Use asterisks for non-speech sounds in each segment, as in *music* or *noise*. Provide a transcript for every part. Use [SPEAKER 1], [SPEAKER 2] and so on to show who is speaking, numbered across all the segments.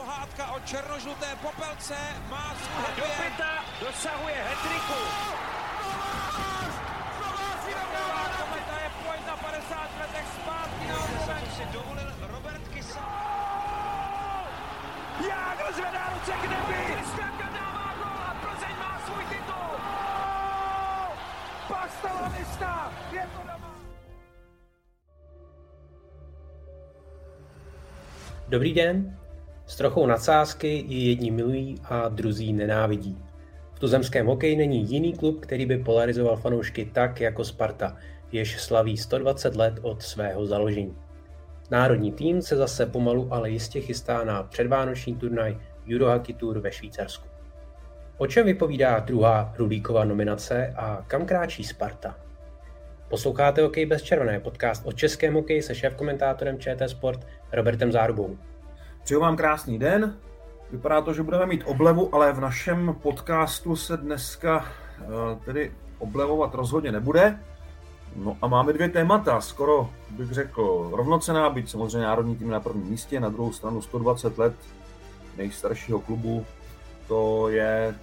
[SPEAKER 1] pohádka o černožluté popelce má svůj
[SPEAKER 2] Do pěta dosahuje hetriku.
[SPEAKER 1] Kometa je pojď na 50 letech zpátky na
[SPEAKER 2] si dovolil Robert Kysa.
[SPEAKER 1] Jágr zvedá ruce k nebi.
[SPEAKER 2] Kristianka dává gol a Plzeň má svůj titul.
[SPEAKER 1] Je to doma.
[SPEAKER 3] Dobrý den. S trochou nadsázky ji jedni milují a druzí nenávidí. V tuzemském hokeji není jiný klub, který by polarizoval fanoušky tak jako Sparta, jež slaví 120 let od svého založení. Národní tým se zase pomalu ale jistě chystá na předvánoční turnaj Eurohockey Tour ve Švýcarsku. O čem vypovídá druhá Rulíkova nominace a kam kráčí Sparta? Posloucháte Hokej bez červené, podcast o českém hokeji se šéf-komentátorem ČT Sport Robertem Zárubou.
[SPEAKER 4] Přeju vám krásný den. Vypadá to, že budeme mít oblevu, ale v našem podcastu se dneska eh, tedy oblevovat rozhodně nebude. No a máme dvě témata, skoro bych řekl rovnocená, byť samozřejmě národní tým na prvním místě, na druhou stranu 120 let nejstaršího klubu, to je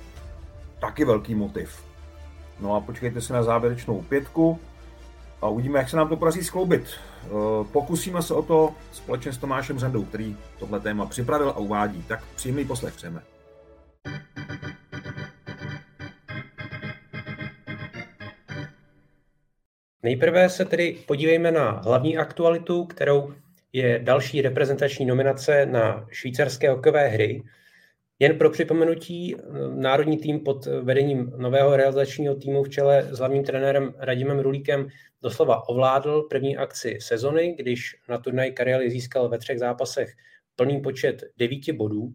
[SPEAKER 4] taky velký motiv. No a počkejte se na závěrečnou pětku a uvidíme, jak se nám to podaří skloubit. Eh, Pokusíme se o to společně s Tomášem Řendou, který tohle téma připravil a uvádí. Tak příjemný poslech přejeme.
[SPEAKER 3] Nejprve se tedy podívejme na hlavní aktualitu, kterou je další reprezentační nominace na švýcarské hokejové hry. Jen pro připomenutí, národní tým pod vedením nového realizačního týmu v čele s hlavním trenérem Radimem Rulíkem doslova ovládl první akci sezony, když na turnaj Karely získal ve třech zápasech plný počet devíti bodů.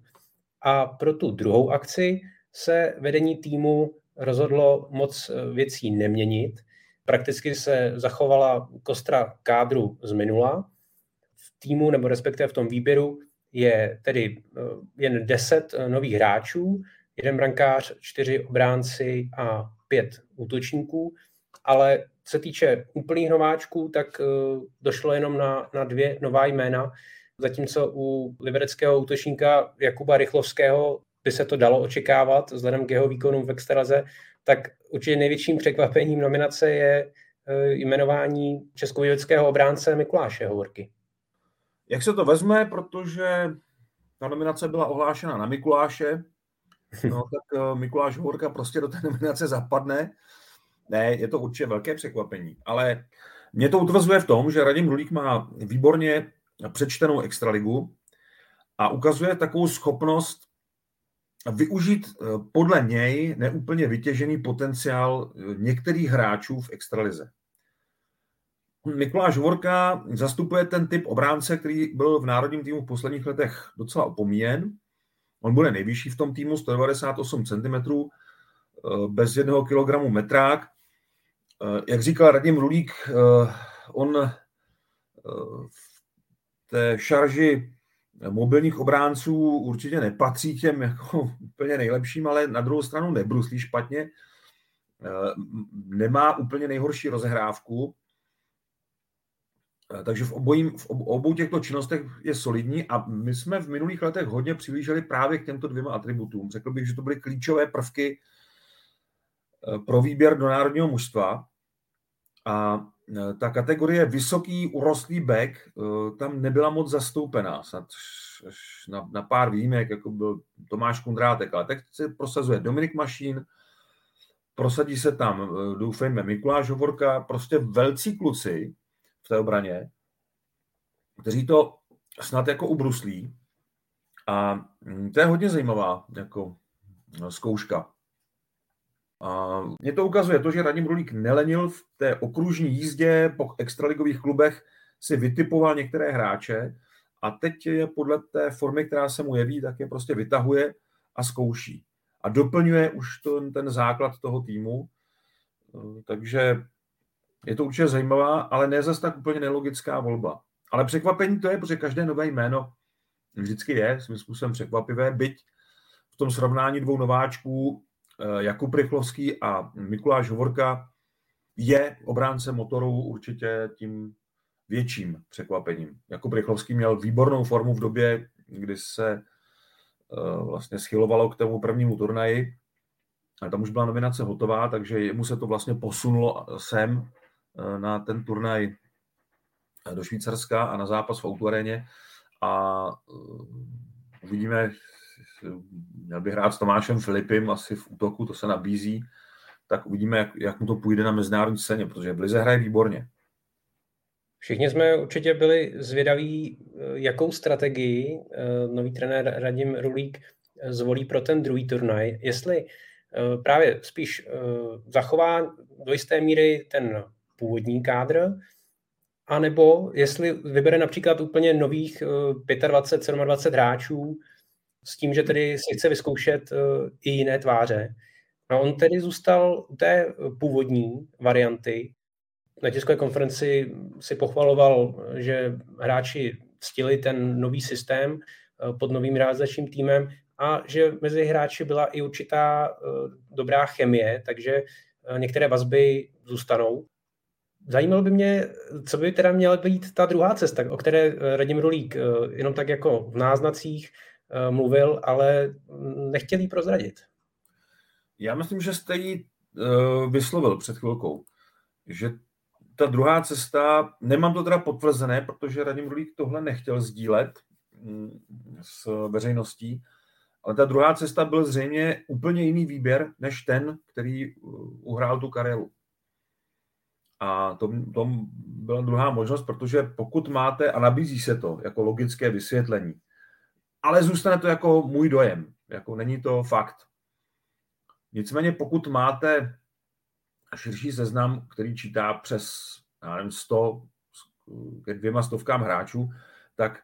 [SPEAKER 3] A pro tu druhou akci se vedení týmu rozhodlo moc věcí neměnit. Prakticky se zachovala kostra kádru z minula. V týmu, nebo respektive v tom výběru, je tedy jen 10 nových hráčů, jeden brankář, čtyři obránci a pět útočníků, ale co se týče úplných nováčků, tak došlo jenom na, na dvě nová jména, zatímco u libereckého útočníka Jakuba Rychlovského by se to dalo očekávat vzhledem k jeho výkonům v extralize, tak určitě největším překvapením nominace je jmenování českovědeckého obránce Mikuláše Hovorky.
[SPEAKER 4] Jak se to vezme, protože ta nominace byla ohlášena na Mikuláše, no *laughs* tak Mikuláš Hovorka prostě do té nominace zapadne. Ne, je to určitě velké překvapení, ale mě to utvrzuje v tom, že Radim Rulík má výborně přečtenou extraligu a ukazuje takovou schopnost využít podle něj neúplně vytěžený potenciál některých hráčů v extralize. Mikuláš Hovorka zastupuje ten typ obránce, který byl v národním týmu v posledních letech docela opomíjen. On bude nejvyšší v tom týmu, 198 cm, bez jednoho kilogramu metrák. Jak říkal Radim Rulík, on v té šarži mobilních obránců určitě nepatří těm jako *laughs* úplně nejlepším, ale na druhou stranu nebruslí špatně. Nemá úplně nejhorší rozehrávku, takže v, obojím, v obou těchto činnostech je solidní a my jsme v minulých letech hodně přihlíželi právě k těmto dvěma atributům. Řekl bych, že to byly klíčové prvky pro výběr do národního mužstva a ta kategorie vysoký urostlý back tam nebyla moc zastoupená, snad na, na pár výjimek, jako byl Tomáš Kundrátek, ale teď se prosazuje Dominik Mašín, prosadí se tam, doufejme, Mikuláš Hovorka, prostě velcí kluci, té obraně, kteří to snad jako ubruslí. A to je hodně zajímavá jako zkouška. A mě to ukazuje to, že Radim Rulík nelenil v té okružní jízdě po extraligových klubech, si vytipoval některé hráče a teď je podle té formy, která se mu jeví, tak je prostě vytahuje a zkouší. A doplňuje už to, ten základ toho týmu. Takže je to určitě zajímavá, ale ne zase tak úplně nelogická volba. Ale překvapení to je, protože každé nové jméno vždycky je svým způsobem překvapivé, byť v tom srovnání dvou nováčků Jakub Rychlovský a Mikuláš Hovorka je obránce motorů určitě tím větším překvapením. Jakub Rychlovský měl výbornou formu v době, kdy se vlastně schylovalo k tomu prvnímu turnaji. A tam už byla nominace hotová, takže mu se to vlastně posunulo sem na ten turnaj do Švýcarska a na zápas v Outuaréně a uvidíme, měl by hrát s Tomášem Filipem asi v útoku, to se nabízí, tak uvidíme, jak, jak mu to půjde na mezinárodní scéně, protože v Lize hraje výborně.
[SPEAKER 3] Všichni jsme určitě byli zvědaví, jakou strategii eh, nový trenér Radim Rulík eh, zvolí pro ten druhý turnaj. Jestli eh, právě spíš zachová do jisté míry ten původní kádr, anebo jestli vybere například úplně nových 25, 27 hráčů s tím, že tedy si chce vyzkoušet i jiné tváře. A on tedy zůstal u té původní varianty, na tiskové konferenci si pochvaloval, že hráči ctili ten nový systém eh, pod novým realizačním týmem a že mezi hráči byla i určitá eh, dobrá chemie, takže eh, některé vazby zůstanou. Zajímalo by mě, co by teda měla být ta druhá cesta, o které Radim Rulík jenom tak jako v náznacích mluvil, ale nechtěl jí prozradit.
[SPEAKER 4] Já myslím, že jste ji vyslovil před chvilkou, že ta druhá cesta, nemám to teda potvrzené, protože Radim Rulík tohle nechtěl sdílet mm, s veřejností, ale ta druhá cesta byl zřejmě úplně jiný výběr, než ten, který uh, uhrál tu Karelu. A to, to byla druhá možnost, protože pokud máte, a nabízí se to jako logické vysvětlení, ale zůstane to jako můj dojem, jako není to fakt. Nicméně pokud máte širší seznam, který čítá přes já nevím, 100 ke dvěma stovkám hráčů, tak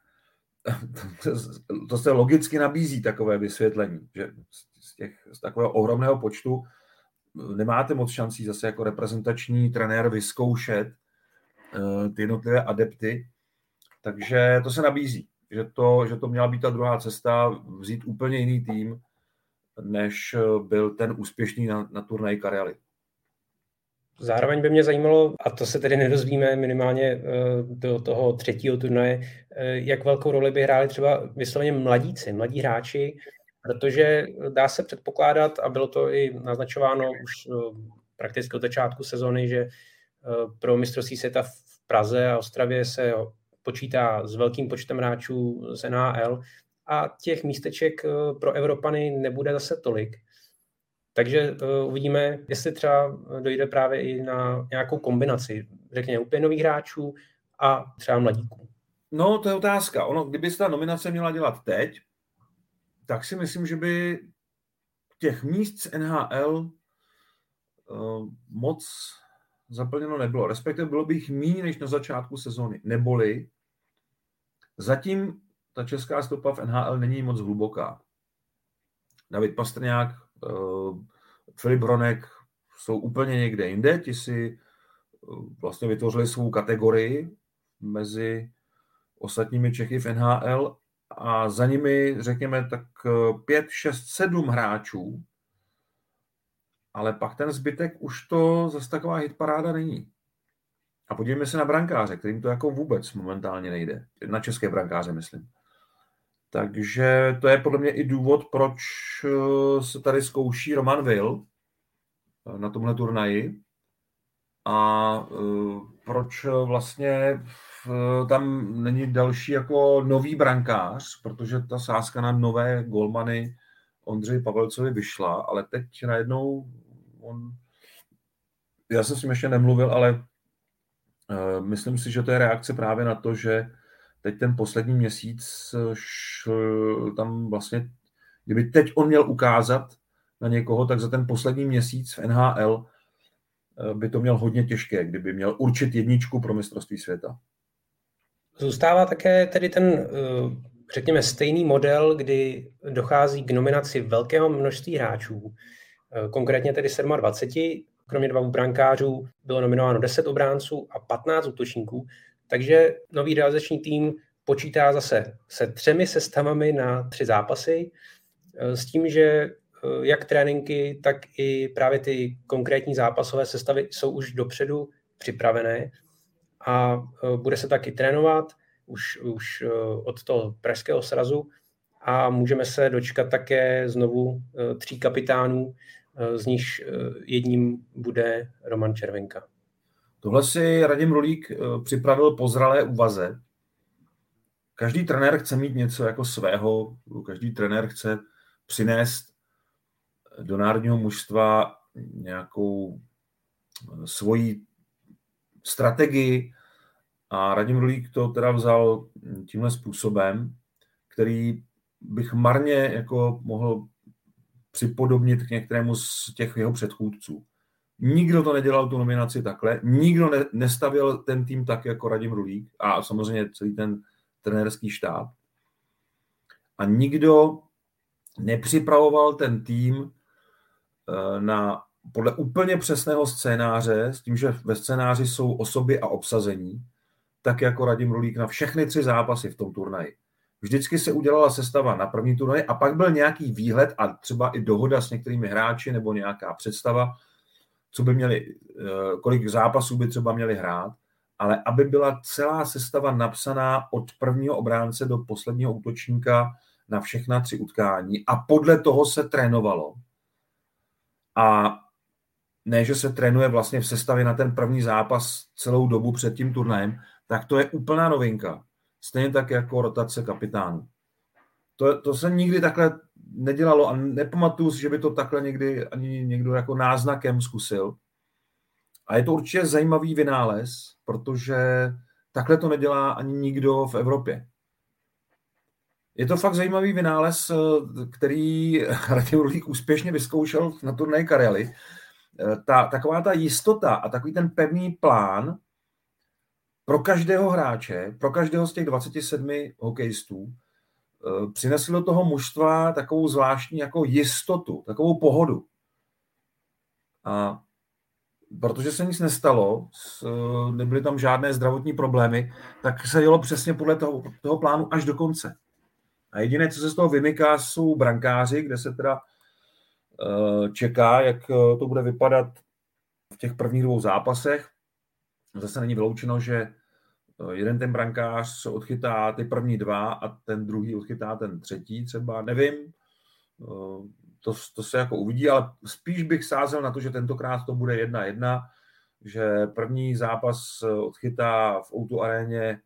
[SPEAKER 4] *laughs* to se logicky nabízí takové vysvětlení, že z, těch, z takového ohromného počtu nemáte moc šancí zase jako reprezentační trenér vyzkoušet uh, ty jednotlivé adepty, takže to se nabízí, že to, že to měla být ta druhá cesta, vzít úplně jiný tým, než byl ten úspěšný na, na turnaji Karely.
[SPEAKER 3] Zároveň by mě zajímalo, a to se tedy nedozvíme minimálně eh, do toho třetího turnaje, eh, jak velkou roli by hráli třeba vysloveně mladíci, mladí hráči, protože dá se předpokládat, a bylo to i naznačováno už eh, prakticky od začátku sezony, že pro mistrovství světa v Praze a Ostravě se počítá s velkým počtem hráčů z NHL a těch místeček pro Evropany nebude zase tolik. Takže uvidíme, jestli třeba dojde právě i na nějakou kombinaci, řekněme, úplně nových hráčů a třeba mladíků.
[SPEAKER 4] No, to je otázka. Ono, kdyby se ta nominace měla dělat teď, tak si myslím, že by těch míst z NHL uh, eh, moc zaplněno nebylo. Respektive bylo by jich méně než na začátku sezóny. Neboli zatím ta česká stopa v NHL není moc hluboká. David Pastrňák Eh, Filip Hronek jsou úplně někde jinde, ti si eh, vlastně vytvořili svou kategorii mezi ostatními Čechy v NHL a za nimi, řekněme, tak 5, 6, 7 hráčů, ale pak ten zbytek už to zase taková hitparáda není. A podívejme se na brankáře, kterým to jako vůbec momentálně nejde. Na české brankáře, myslím. Takže to je podle mě i důvod, proč eh, se tady zkouší Roman Will eh, na tomhle turnaji a eh, proč vlastně tam není další jako nový brankář, protože ta sázka na nové golmany Ondřej Pavelcovi vyšla, ale teď najednou on, já jsem s ním ještě nemluvil, ale myslím si, že to je reakce právě na to, že teď ten poslední měsíc šl tam vlastně, kdyby teď on měl ukázat na někoho, tak za ten poslední měsíc v NHL eh, by to měl hodně těžké, kdyby měl určit jedničku pro mistrovství světa.
[SPEAKER 3] Zůstává také tedy ten, eh, řekněme, stejný model, kdy dochází k nominaci velkého množství hráčů, eh, konkrétně tedy 27, kromě dvou brankářů bylo nominováno 10 obránců a 15 útočníků, takže nový realizační tým počítá zase se třemi sestavami na tři zápasy, eh, s tím, že jak tréninky, tak i právě ty konkrétní zápasové sestavy jsou už dopředu připravené a eh, bude se taky trénovat už, už od toho pražského srazu a můžeme se dočkat také znovu tří kapitánů, z nich jedním bude Roman Červenka.
[SPEAKER 4] Tohle si Radim Rulík připravil po zralé úvaze. Každý trenér chce mít něco jako svého, každý trenér chce přinést do národního mužstva nějakou svoji strategii a Radim Rulík to teda vzal tímhle způsobem, který bych marně jako mohl připodobnit k některému z těch jeho předchůdců. Nikdo to nedělal tu nominaci takhle, nikdo ne, nestavil ten tým tak jako Radim Rulík a samozřejmě celý ten trenérský štáb. A nikdo nepřipravoval ten tým eh, na podle úplně přesného scénáře, s tím, že ve scénáři jsou osoby a obsazení, tak jako Radim Rulík na všechny tři zápasy v tom turnaji. Vždycky se udělala sestava na první turnaj a pak byl nějaký výhled a třeba i dohoda s některými hráči nebo nějaká představa, co by měli, eh, kolik zápasů by třeba měli hrát, ale aby byla celá sestava napsaná od prvního obránce do posledního útočníka na všechna tři utkání a podle toho se trénovalo. A ne, že se trénuje vlastně v sestavě na ten první zápas celou dobu před tím turnajem, tak to je úplná novinka. Stejně tak jako rotace kapitánů. To, to se nikdy takhle nedělalo a nepamatuju si, že by to takhle někdy ani někdo jako náznakem zkusil. A je to určitě zajímavý vynález, protože takhle to nedělá ani nikdo v Evropě. Je to fakt zajímavý vynález, který *laughs* Radim Rulík úspěšně vyzkoušel na turnaji Karely. Ta, taková ta jistota a takový ten pevný plán pro každého hráče, pro každého z těch 27 hokejistů, eh, přinesl do toho mužstva takovou zvláštní jako jistotu, takovou pohodu. A protože se nic nestalo, nebyly tam žádné zdravotní problémy, tak se jelo přesně podle toho, toho plánu až do konce. A jediné, co se z toho vymyká, jsou brankáři, kde se teda eh, čeká, jak eh, to bude vypadat v těch prvních dvou zápasech. Zase není vyloučeno, že eh, jeden ten brankář odchytá ty první dva a ten druhý odchytá ten třetí třeba, nevím. To, to se jako uvidí, ale spíš bych sázel na to, že tentokrát to bude jedna jedna, že první zápas odchytá v Outu aréně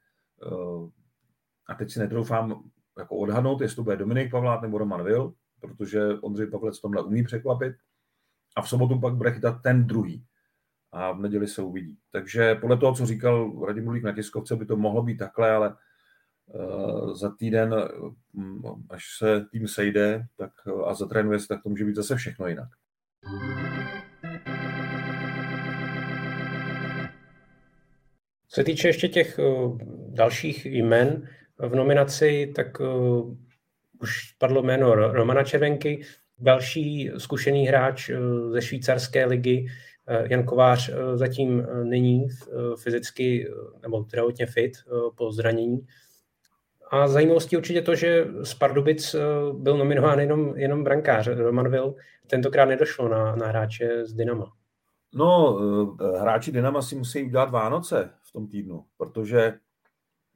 [SPEAKER 4] a teď si netroufám jako odhadnout, jestli to bude Dominik Pavlát nebo Roman Vil, protože Ondřej Pavlec tomhle umí překvapit. A v sobotu pak bude chytat ten druhý. A v neděli se uvidí. Takže podle toho, co říkal Radim Mulík na tiskovce, by to mohlo být takhle, ale uh, za týden, uh, až se tým sejde tak, a zatrénuje se, tak to může být zase všechno jinak.
[SPEAKER 3] Co se týče ještě těch dalších jmen, v nominaci, tak uh, už padlo jméno Romana Červenky, další zkušený hráč uh, ze švýcarské ligy, uh, Jan Kovář uh, zatím není fyzicky nebo zdravotně fit po zranění. A zajímavostí určitě to, že z Pardubic byl nominován jenom, jenom brankář Roman Vil. Tentokrát nedošlo na, na hráče z Dynama.
[SPEAKER 4] No, hráči Dynama si musí udělat Vánoce v tom týdnu, protože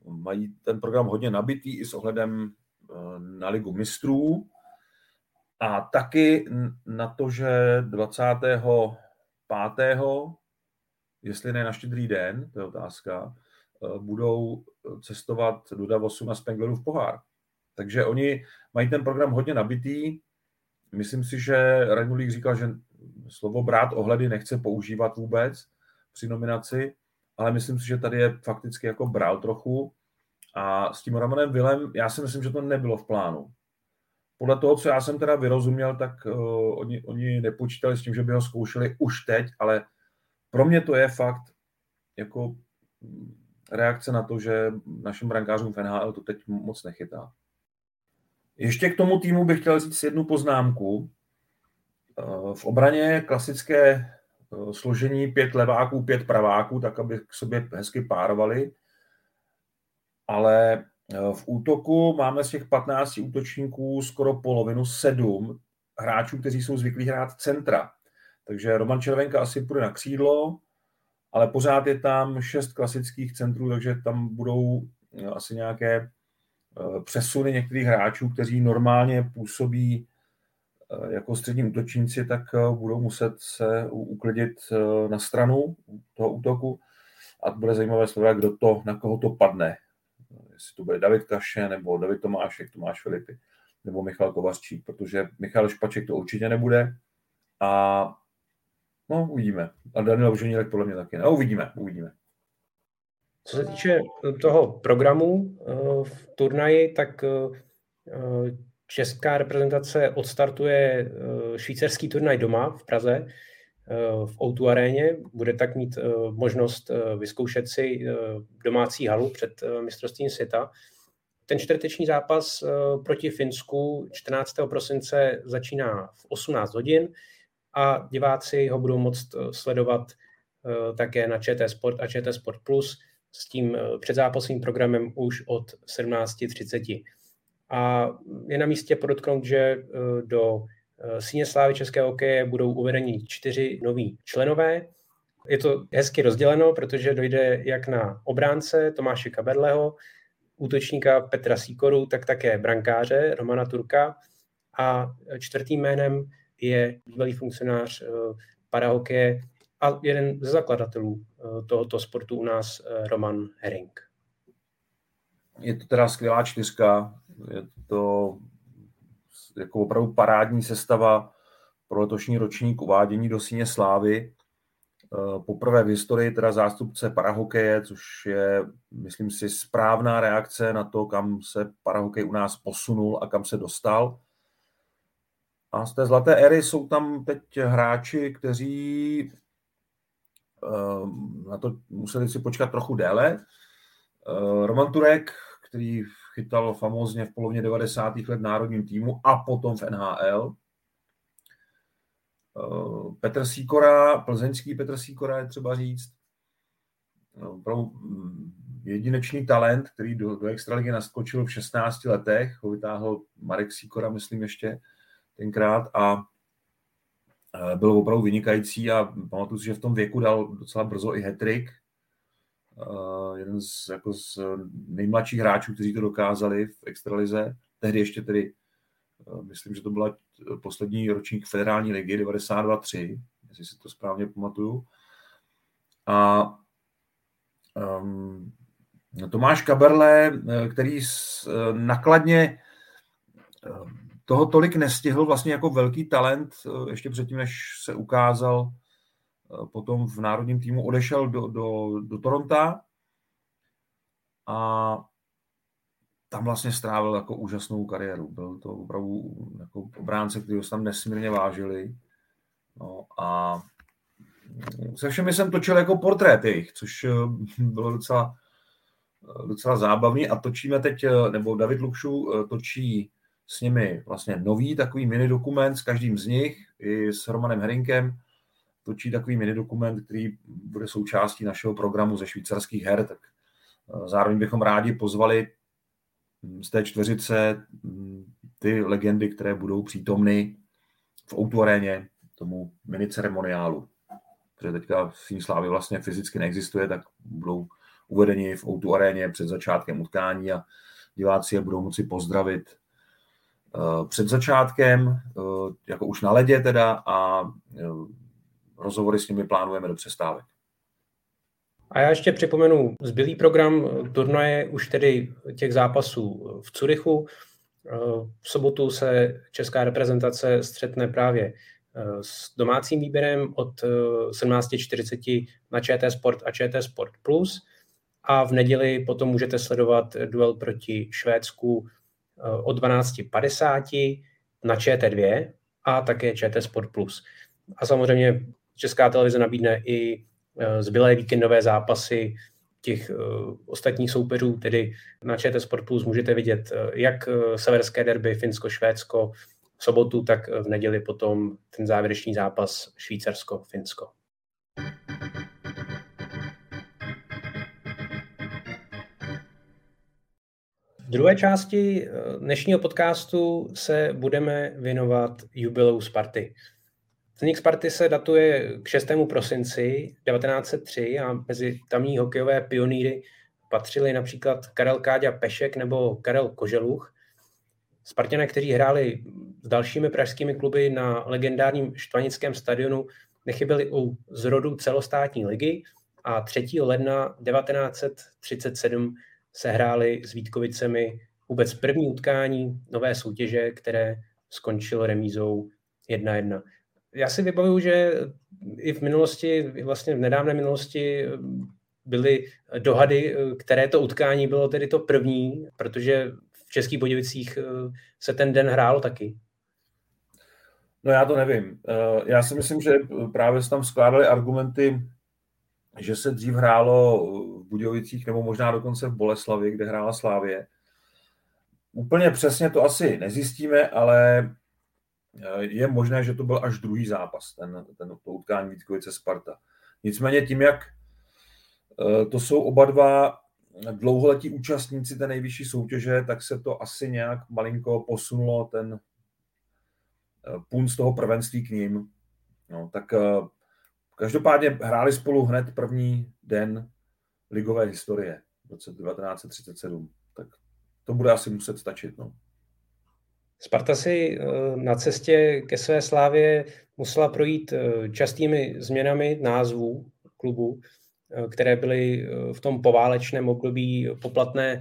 [SPEAKER 4] mají ten program hodně nabitý i s ohledem eh, na ligu mistrů a taky na to, že 25. jestli ne na štědrý den, to je otázka, eh, budou cestovat do Davosu na Spenglerův pohár. Takže oni mají ten program hodně nabitý. Myslím si, že Ranulík říkal, že slovo brát ohledy nechce používat vůbec při nominaci, ale myslím si, že tady je fakticky jako bral trochu. A s tím Romanem Vilem, já si myslím, že to nebylo v plánu. Podle toho, co já jsem teda vyrozuměl, tak uh, oni, oni nepočítali s tím, že by ho zkoušeli už teď, ale pro mě to je fakt jako reakce na to, že našim brankářům v NHL to teď moc nechytá. Ještě k tomu týmu bych chtěl říct jednu poznámku. V obraně klasické složení pět leváků, pět praváků, tak aby k sobě hezky párovali ale eh, v útoku máme z těch 15 útočníků skoro polovinu, sedm hráčů, kteří jsou zvyklí hrát centra. Takže Roman Červenka asi půjde na křídlo, ale pořád je tam šest klasických centrů, takže tam budou eh, asi nějaké přesuny některých hráčů, kteří normálně působí jako střední útočníci, tak budou muset se uklidit na stranu toho útoku a bude zajímavé sledovat, kdo to, na koho to padne. Jestli to bude David Kaše, nebo David Tomášek, Tomáš Filipy, nebo Michal Kovařčík, protože Michal Špaček to určitě nebude a no, uvidíme. A Daniel Vženílek podle mě taky. No, uvidíme, uvidíme.
[SPEAKER 3] Co se týče toho programu eh, v turnaji, tak eh, česká reprezentace odstartuje eh, švýcarský turnaj doma v Praze v O2 aréně. Bude tak mít možnost vyzkoušet si domácí halu před mistrovstvím světa. Ten čtvrteční zápas proti Finsku 14. prosince začíná v 18 hodin a diváci ho budou moct sledovat také na ČT Sport a ČT Sport Plus s tím eh, předzápasovým programem už od 17.30. A je na místě podotknout, že eh, do eh, síně slávy českého hokeje budou uvedeni čtyři noví členové. Je to hezky rozděleno, protože dojde jak na obránce Tomáše Kaberleho, útočníka Petra Sýkoru, tak také brankáře Romana Turka a čtvrtým jménem je bývalý funkcionář parahokeje a jeden ze zakladatelů eh, tohoto sportu u nás, eh, Roman Herring.
[SPEAKER 4] Je to teda skvělá čtyřka, je to jako opravdu parádní sestava pro letošní ročník uvádění do síně slávy. Eh, poprvé v historii teda zástupce parahokeje, což je, myslím si, správná reakce na to, kam se parahokej u nás posunul a kam se dostal. A z té zlaté éry jsou tam teď hráči, kteří Ehm, na to museli si počkat trochu déle. Ehm, Roman Turek, který chytal famózně v polovině 90. let národním týmu a potom v NHL. Ehm, Petr Sýkora, plzeňský Petr Sýkora je třeba říct. Opravdu mm, jedinečný talent, který do, do extraligy naskočil v 16 letech, ho vytáhl Marek Sýkora, myslím ještě tenkrát a Eh, byl opravdu vynikající a pamatuju si, že v tom věku dal docela brzo i hetrik. Uh, jeden z, jako z nejmladších hráčů, kteří to dokázali v extralize. Tehdy ještě tedy, uh, myslím, že to byla poslední ročník federální ligy 92-3, jestli si to správně pamatuju. A um, Tomáš Kaberle, který nakladně toho tolik nestihl vlastně jako velký talent, eh, ještě předtím, než se ukázal eh, potom v národním týmu, odešel do, do, do Toronta a tam vlastně strávil jako úžasnou kariéru. Byl to opravdu jako obránce, který se tam nesmírně vážili. No a se všemi jsem točil jako portrét jejich, což eh, bylo docela, docela zábavný a točíme teď, nebo David Lukšu točí s nimi vlastně nový takový mini dokument s každým z nich, i s Romanem Herinkem, točí takový mini dokument, který bude součástí našeho programu ze švýcarských her, tak eh, zároveň bychom rádi pozvali hm, z té čtveřice hm, ty legendy, které budou přítomny v Outu aréně, tomu mini ceremoniálu. Protože teďka v Slávy vlastně fyzicky neexistuje, tak budou uvedeni v Outu aréně před začátkem utkání a diváci je budou moci pozdravit Eh, před začátkem, eh, jako už na ledě teda, a rozhovory s nimi plánujeme do přestávek.
[SPEAKER 3] A já ještě připomenu zbylý program turnaje už tedy těch zápasů v Curychu. V sobotu se česká reprezentace střetne právě s domácím výběrem od 17.40 na ČT Sport a ČT Sport Plus. A v neděli potom můžete sledovat duel proti Švédsku o 12.50 na ČT2 a také ČT Sport Plus. A samozřejmě Česká televize nabídne i e, zbylé víkendové zápasy těch e, ostatních soupeřů, tedy na ČT Sport Plus můžete vidět e, jak severské derby Finsko-Švédsko v sobotu, tak v neděli potom ten závěrečný zápas Švýcarsko-Finsko. V druhé části eh, dnešního podcastu se budeme věnovat jubileu Sparty. Vznik Sparty se datuje k 6. prosinci 1903 a mezi tamní hokejové pionýry patřili například Karel Káďa Pešek nebo Karel Koželuch. Spartané, kteří hráli s dalšími pražskými kluby na legendárním Štvanickém stadionu, nechyběli u zrodu celostátní ligy a 3. ledna 1937 se hráli s Vítkovicemi vůbec první utkání nové soutěže, které skončilo remízou 1-1. Já si vybavuju, že i v minulosti, vlastně v nedávné minulosti byly dohady, které to utkání bylo tedy to první, protože v Českých Budějovicích se ten den hrálo taky.
[SPEAKER 4] No já to nevím. Eh, já si myslím, že právě se tam skládaly argumenty, že se dřív hrálo v Budějovicích nebo možná dokonce v Boleslavi, kde hrála Slávě. Úplně přesně to asi nezjistíme, ale eh, je možné, že to byl až druhý zápas, ten, ten to utkání Vítkovice Sparta. Nicméně tím, jak eh, to jsou oba dva dlouholetí účastníci té nejvyšší soutěže, tak se to asi nějak malinko posunulo ten půl z toho prvenství k ním. No, tak eh, každopádně hráli spolu hned první den ligové historie v roce 1937. Tak to bude asi muset stačit. No.
[SPEAKER 3] Sparta si eh, na cestě ke své slávě musela projít eh, častými změnami názvů klubu, které byly v tom poválečném období poplatné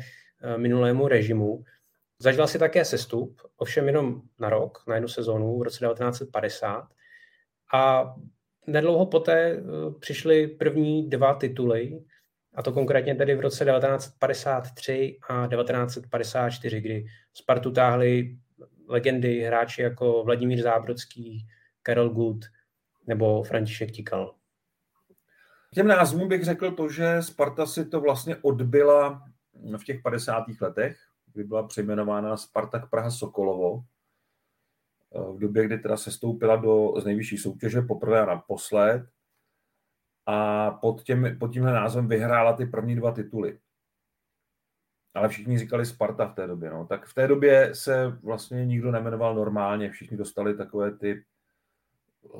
[SPEAKER 3] minulému režimu. Zažila si také sestup, ovšem jenom na rok, na jednu sezónu v roce 1950. A nedlouho poté eh, přišly první dva tituly, a to konkrétně tedy v roce 1953 a 1954, kdy Spartu táhli legendy hráči jako Vladimír Zábrodský, Karel Gut nebo František Tikal.
[SPEAKER 4] Těm názvům bych řekl to, že Sparta si to vlastně odbyla v těch 50. letech, kdy byla přejmenována Spartak Praha Sokolovo, v době, kdy teda se stoupila do z nejvyšší soutěže poprvé a naposled a pod, těm, pod tímhle názvem vyhrála ty první dva tituly. Ale všichni říkali Sparta v té době. No. Tak v té době se vlastně nikdo nemenoval normálně, všichni dostali takové ty, eh,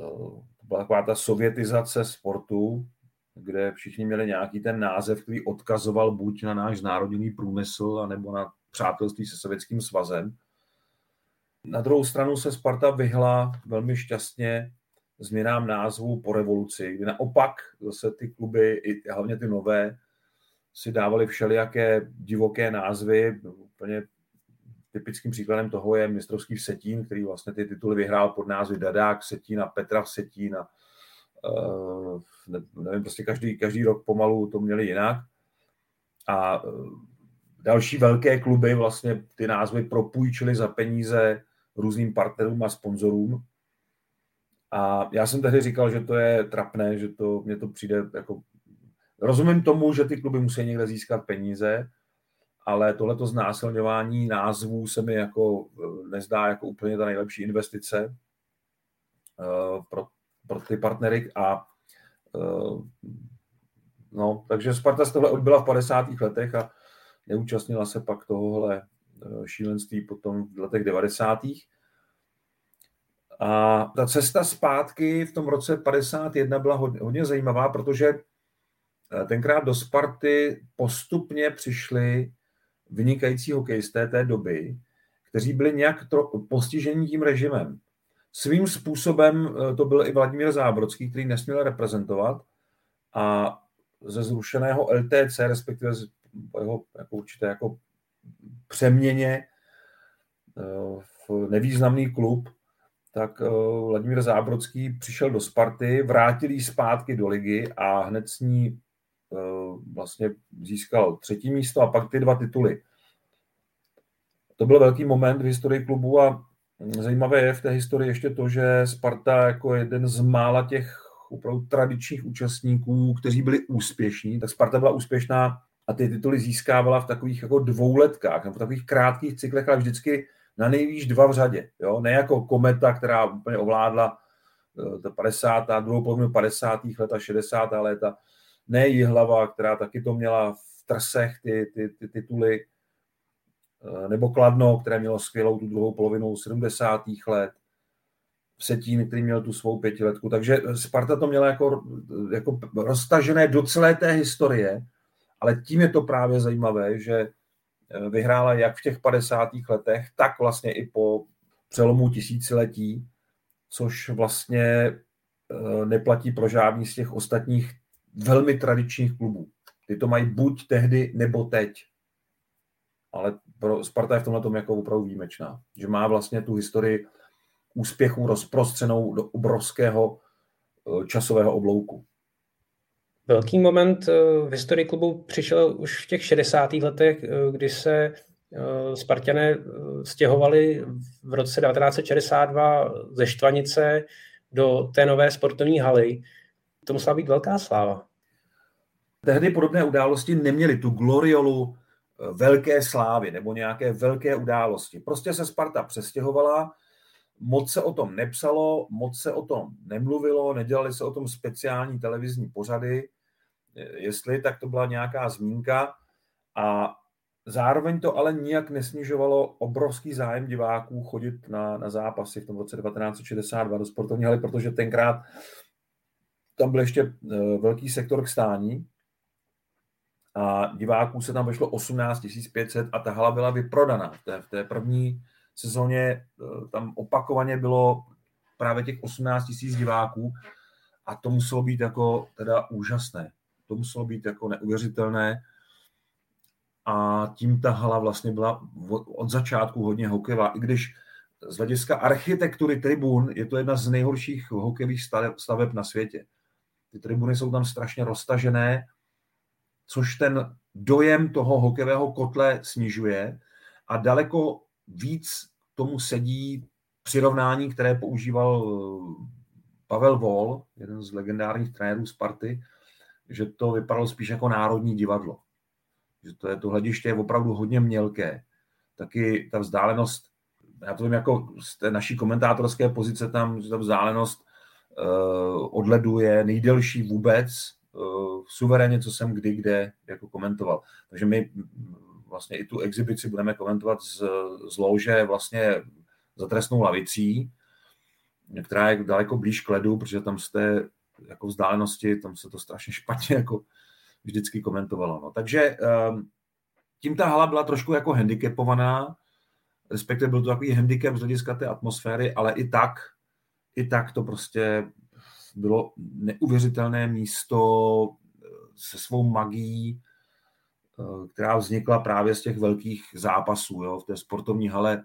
[SPEAKER 4] byla taková ta sovětizace sportu, kde všichni měli nějaký ten název, který odkazoval buď na náš národní průmysl, anebo na přátelství se Sovětským svazem. Na druhou stranu se Sparta vyhla velmi šťastně změnám názvu po revoluci, kdy naopak zase ty kluby, i hlavně ty nové, si dávali všelijaké divoké názvy. Úplně typickým příkladem toho je mistrovský Setín, který vlastně ty tituly vyhrál pod názvy Dadák Setín a Petra Setín a uh, nevím, prostě každý, každý rok pomalu to měli jinak. A uh, další velké kluby vlastně ty názvy propůjčily za peníze různým partnerům a sponzorům. A já jsem tehdy říkal, že to je trapné, že to mně to přijde jako... Rozumím tomu, že ty kluby musí někde získat peníze, ale tohleto znásilňování názvů se mi jako eh, nezdá jako úplně ta nejlepší investice uh, pro, pro ty partnery a uh, no, takže Sparta z tohle odbyla v 50. letech a Neúčastnila se pak tohohle eh, šílenství potom v letech 90. A ta cesta zpátky v tom roce 51 byla hodně, hodně zajímavá, protože eh, tenkrát do Sparty postupně přišli vynikající hokejisté té doby, kteří byli nějak postiženi tím režimem. Svým způsobem eh, to byl i Vladimír Zábrodský, který nesměl reprezentovat a ze zrušeného LTC, respektive po jeho jako určité jako přeměně eh, v nevýznamný klub, tak eh, Vladimír Zábrodský přišel do Sparty, vrátil jí zpátky do ligy a hned s ní eh, vlastně získal třetí místo a pak ty dva tituly. To byl velký moment v historii klubu a zajímavé je v té historii ještě to, že Sparta jako jeden z mála těch opravdu tradičních účastníků, kteří byli úspěšní, tak Sparta byla úspěšná a ty tituly získávala v takových jako dvouletkách, nebo v takových krátkých cyklech, ale vždycky na nejvýš dva v řadě. Jo? Ne jako kometa, která úplně ovládla eh, ta 50. druhou polovinu 50. let a 60. léta. Ne Jihlava, která taky to měla v trsech ty, ty, ty tituly, eh, nebo Kladno, které mělo skvělou tu druhou polovinu 70. let. Setín, který měl tu svou pětiletku. Takže Sparta to měla jako, jako roztažené do celé té historie Ale tím je to právě zajímavé, že eh, vyhrála jak v těch 50. letech, tak vlastně i po přelomu tisíciletí, což vlastně eh, neplatí pro žádný z těch ostatních velmi tradičních klubů. Ty to mají buď tehdy, nebo teď. Ale pro Sparta je v tomhle tom jako opravdu výjimečná. Že má vlastně tu historii úspěchů rozprostřenou do obrovského eh, časového oblouku.
[SPEAKER 3] Velký moment eh, v historii klubu přišel už v těch 60. letech, eh, kdy se Spartané stěhovali v roce 1962 ze Štvanice do té nové sportovní haly. To musela být velká sláva.
[SPEAKER 4] Tehdy podobné události neměly tu gloriolu velké slávy nebo nějaké velké události. Prostě se Sparta přestěhovala, moc se o tom nepsalo, moc se o tom nemluvilo, nedělali se o tom speciální televizní pořady, jestli, tak to byla nějaká zmínka a zároveň to ale nijak nesnižovalo obrovský zájem diváků chodit na, na zápasy v tom roce 1962 do sportovní haly, protože tenkrát tam byl ještě eh, velký sektor k stání a diváků se tam vešlo 18 500 a ta hala byla vyprodaná. V té, v té první sezóně eh, tam opakovaně bylo právě těch 18 000 diváků a to muselo být jako teda úžasné. To muselo být jako neuvěřitelné a tím ta hala vlastně byla od začátku hodně hokejová, i když z hlediska architektury tribun je to jedna z nejhorších hokejových staveb na světě. Ty tribuny jsou tam strašně roztažené, což ten dojem toho hokejového kotle snižuje a daleko víc tomu sedí přirovnání, které používal eh, Pavel Vol, jeden z legendárních trenérů Sparty, že to vypadalo spíš jako národní divadlo. Že to, je, to hlediště je opravdu hodně mělké. Taky ta vzdálenost, já to vím jako z té naší komentátorské pozice tam, že ta vzdálenost od ledu je nejdelší vůbec, uh, suverénně, co jsem kdy kde jako komentoval. Takže my vlastně i tu exibici budeme komentovat z, z lože vlastně za trestnou lavicí, která je daleko blíž k ledu, protože tam té jako vzdálenosti, tam se to strašně špatně jako vždycky komentovalo. No. Takže um, tím ta hala byla trošku jako handicapovaná, respektive byl to takový handicap z hlediska té atmosféry, ale i tak, i tak to prostě bylo neuvěřitelné místo eh, se svou magií, Eh, která vznikla právě z těch velkých zápasů. Jo. V té sportovní hale,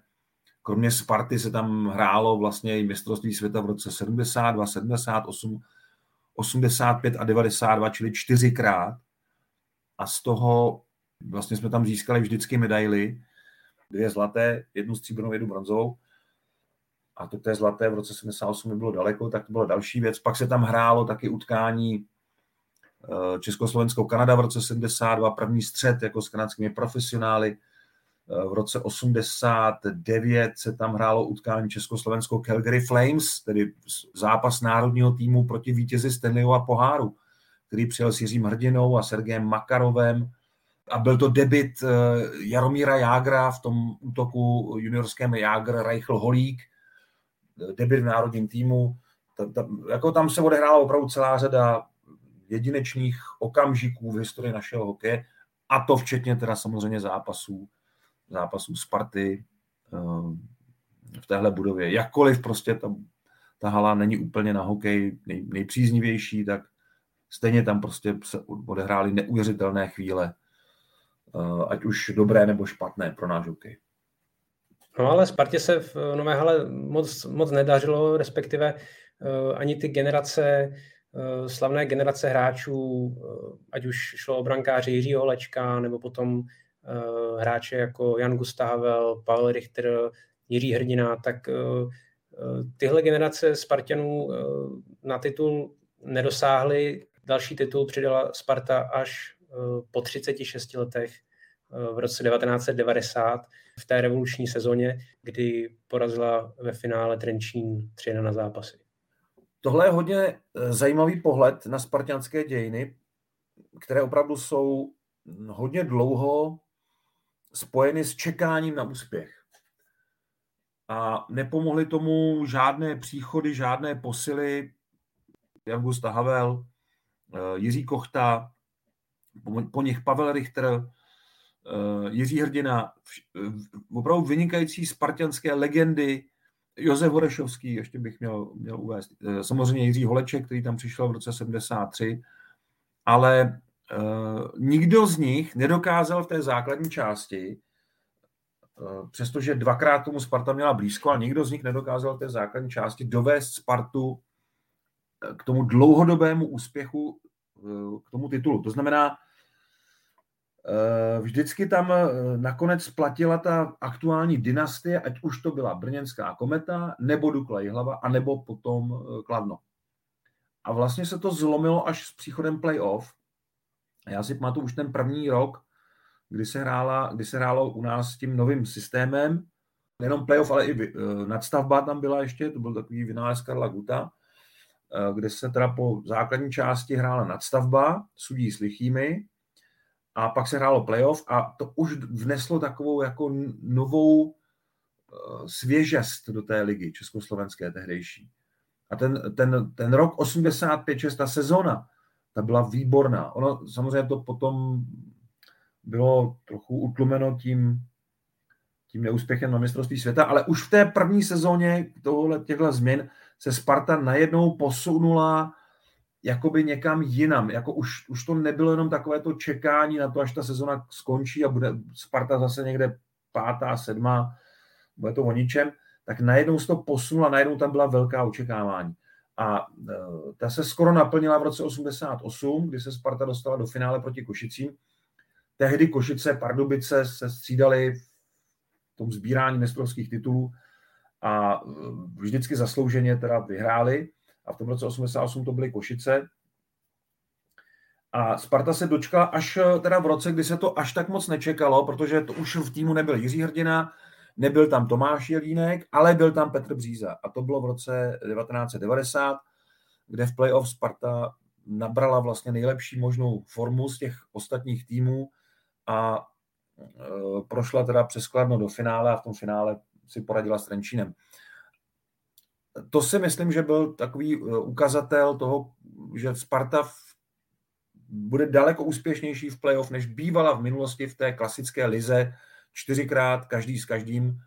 [SPEAKER 4] kromě Sparty se tam hrálo vlastně i mistrovství světa v roce 72, 78, 85 a 92, čili čtyřikrát. A z toho vlastně jsme tam získali vždycky medaily, dvě zlaté, jednu stříbrnou, jednu bronzovou. A to té zlaté v roce 78 bylo daleko, tak to byla další věc. Pak se tam hrálo taky utkání Eh, Československo-Kanada v roce 72, první střed jako s kanadskými profesionály. Eh, v roce 89 se tam hrálo utkání Československo Calgary Flames, tedy zápas národního týmu proti vítězi Stanleyova poháru, který přijel s Jiřím Hrdinou a Sergejem Makarovem. A byl to debit eh, Jaromíra Jágra v tom útoku juniorském Jágr Reichl Holík, debit v národním týmu. Tam, tam, jako tam se odehrála opravdu celá řada jedinečných okamžiků v historii našeho hokeje, a to včetně teda samozřejmě zápasů, zápasů Sparty eh, v téhle budově. Jakkoliv prostě ta, ta hala není úplně na hokej nej, nejpříznivější, tak stejně tam prostě se odehrály neuvěřitelné chvíle, eh, ať už dobré nebo špatné pro náš hokej.
[SPEAKER 3] No ale Spartě se v Nové hale moc, moc nedařilo, respektive uh, ani ty generace Eh, slavné generace hráčů, eh, ať už šlo o brankáře Jiřího Holečka, nebo potom eh, hráče jako Jan Gustavel, Pavel Richter, Jiří Hrdina, tak tyhle generace Spartanů na titul nedosáhly. Další titul přidala Sparta až po 36 letech v roce 1990 v té revoluční sezóně, kdy porazila ve finále Trenčín 3 na zápasy.
[SPEAKER 4] Tohle je hodně eh, zajímavý pohled na spartianské dějiny, které opravdu jsou hodně dlouho spojeny s čekáním na úspěch. A nepomohly tomu žádné příchody, žádné posily. Jan Gustav Havel, eh, Jiří Kochta, po nich Pavel Richter, Jiří Hrdina, opravdu vynikající spartianské legendy, Josef Horešovský, ještě bych měl, měl uvést, samozřejmě Jiří Holeček, který tam přišel v roce 73, ale nikdo z nich nedokázal v té základní části, přestože dvakrát tomu Sparta měla blízko, ale nikdo z nich nedokázal v té základní části dovést Spartu eh, k tomu dlouhodobému úspěchu, k tomu titulu. To znamená, Vždycky tam nakonec platila ta aktuální dynastie, ať už to byla Brněnská kometa, nebo Dukla Jihlava, a nebo potom Kladno. A vlastně se to zlomilo až s příchodem playoff. Já si pamatuju už ten první rok, kdy se, hrála, kdy se hrálo u nás s tím novým systémem, nejenom playoff, ale i eh, nadstavba tam byla ještě, to byl takový vynález Karla Guta, eh, kde se teda po základní části hrála nadstavba, sudí s lichými, a pak se hrálo playoff a to už vneslo takovou jako novou eh, svěžest do té ligy československé tehdejší. A ten, ten, ten rok 85-6, ta sezona, ta byla výborná. Ono samozřejmě to potom bylo trochu utlumeno tím, tím neúspěchem na mistrovství světa, ale už v té první sezóně tohle, těchto změn se Sparta najednou posunula jakoby někam jinam. Jako už, už to nebylo jenom takové to čekání na to, až ta sezona skončí a bude Sparta zase někde pátá, sedmá, bude to o ničem tak najednou se to posunula, najednou tam byla velká očekávání. A e, ta se skoro naplnila v roce 88, kdy se Sparta dostala do finále proti Košicím. Tehdy Košice, Pardubice se střídali v tom sbírání mistrovských titulů a e, vždycky zaslouženě teda vyhráli. A v tom roce 88 to byly Košice. A Sparta se dočkala až teda v roce, kdy se to až tak moc nečekalo, protože to už v týmu nebyl Jiří Hrdina, Nebyl tam Tomáš Jelínek, ale byl tam Petr Bříza. A to bylo v roce 1990, kde v playoff Sparta nabrala vlastně nejlepší možnou formu z těch ostatních týmů a e, prošla teda přes Kladno do finále a v tom finále si poradila s Trenčínem. To si myslím, že byl takový e, ukazatel toho, že Sparta bude daleko úspěšnější v playoff, než bývala v minulosti v té klasické lize čtyřikrát, každý s každým,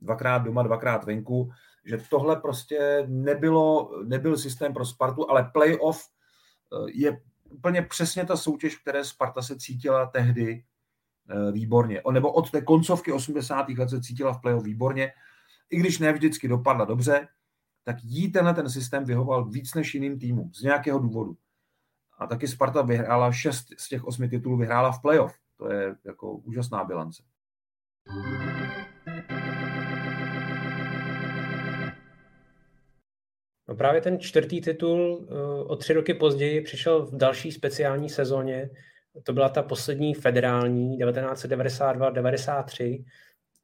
[SPEAKER 4] dvakrát doma, dvakrát venku, že tohle prostě nebylo, nebyl systém pro Spartu, ale playoff eh, je úplně přesně ta soutěž, které Sparta se cítila tehdy eh, výborně. O, nebo od té koncovky 80. let se cítila v playoff výborně, i když ne vždycky dopadla dobře, tak jí tenhle ten systém vyhoval víc než jiným týmům z nějakého důvodu. A taky Sparta vyhrála šest z těch osmi titulů, vyhrála v playoff. To je jako úžasná bilance.
[SPEAKER 3] No právě ten čtvrtý titul eh, o tři roky později přišel v další speciální sezóně. To byla ta poslední federální 1992-93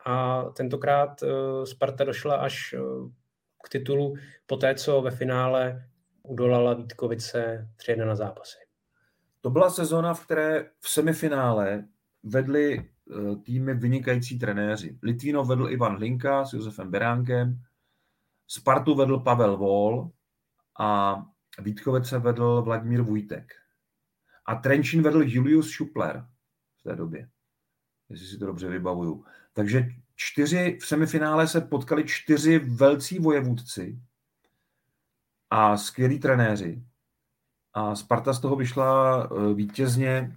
[SPEAKER 3] a tentokrát eh, Sparta došla až eh, k titulu po té, co ve finále udolala Vítkovice 3-1 na zápasy.
[SPEAKER 4] To byla sezóna, v které v semifinále vedli Eh, týmy vynikající trenéři. Litvíno vedl Ivan Hlinka s Josefem Beránkem, Spartu vedl Pavel Vol a Vítkovece vedl Vladimír Vujtek. A Trenčín vedl Julius Schupler v té době, jestli si to dobře vybavuju. Takže čtyři, v semifinále se potkali čtyři velcí vojevůdci a skvělí trenéři. A Sparta z toho vyšla eh, vítězně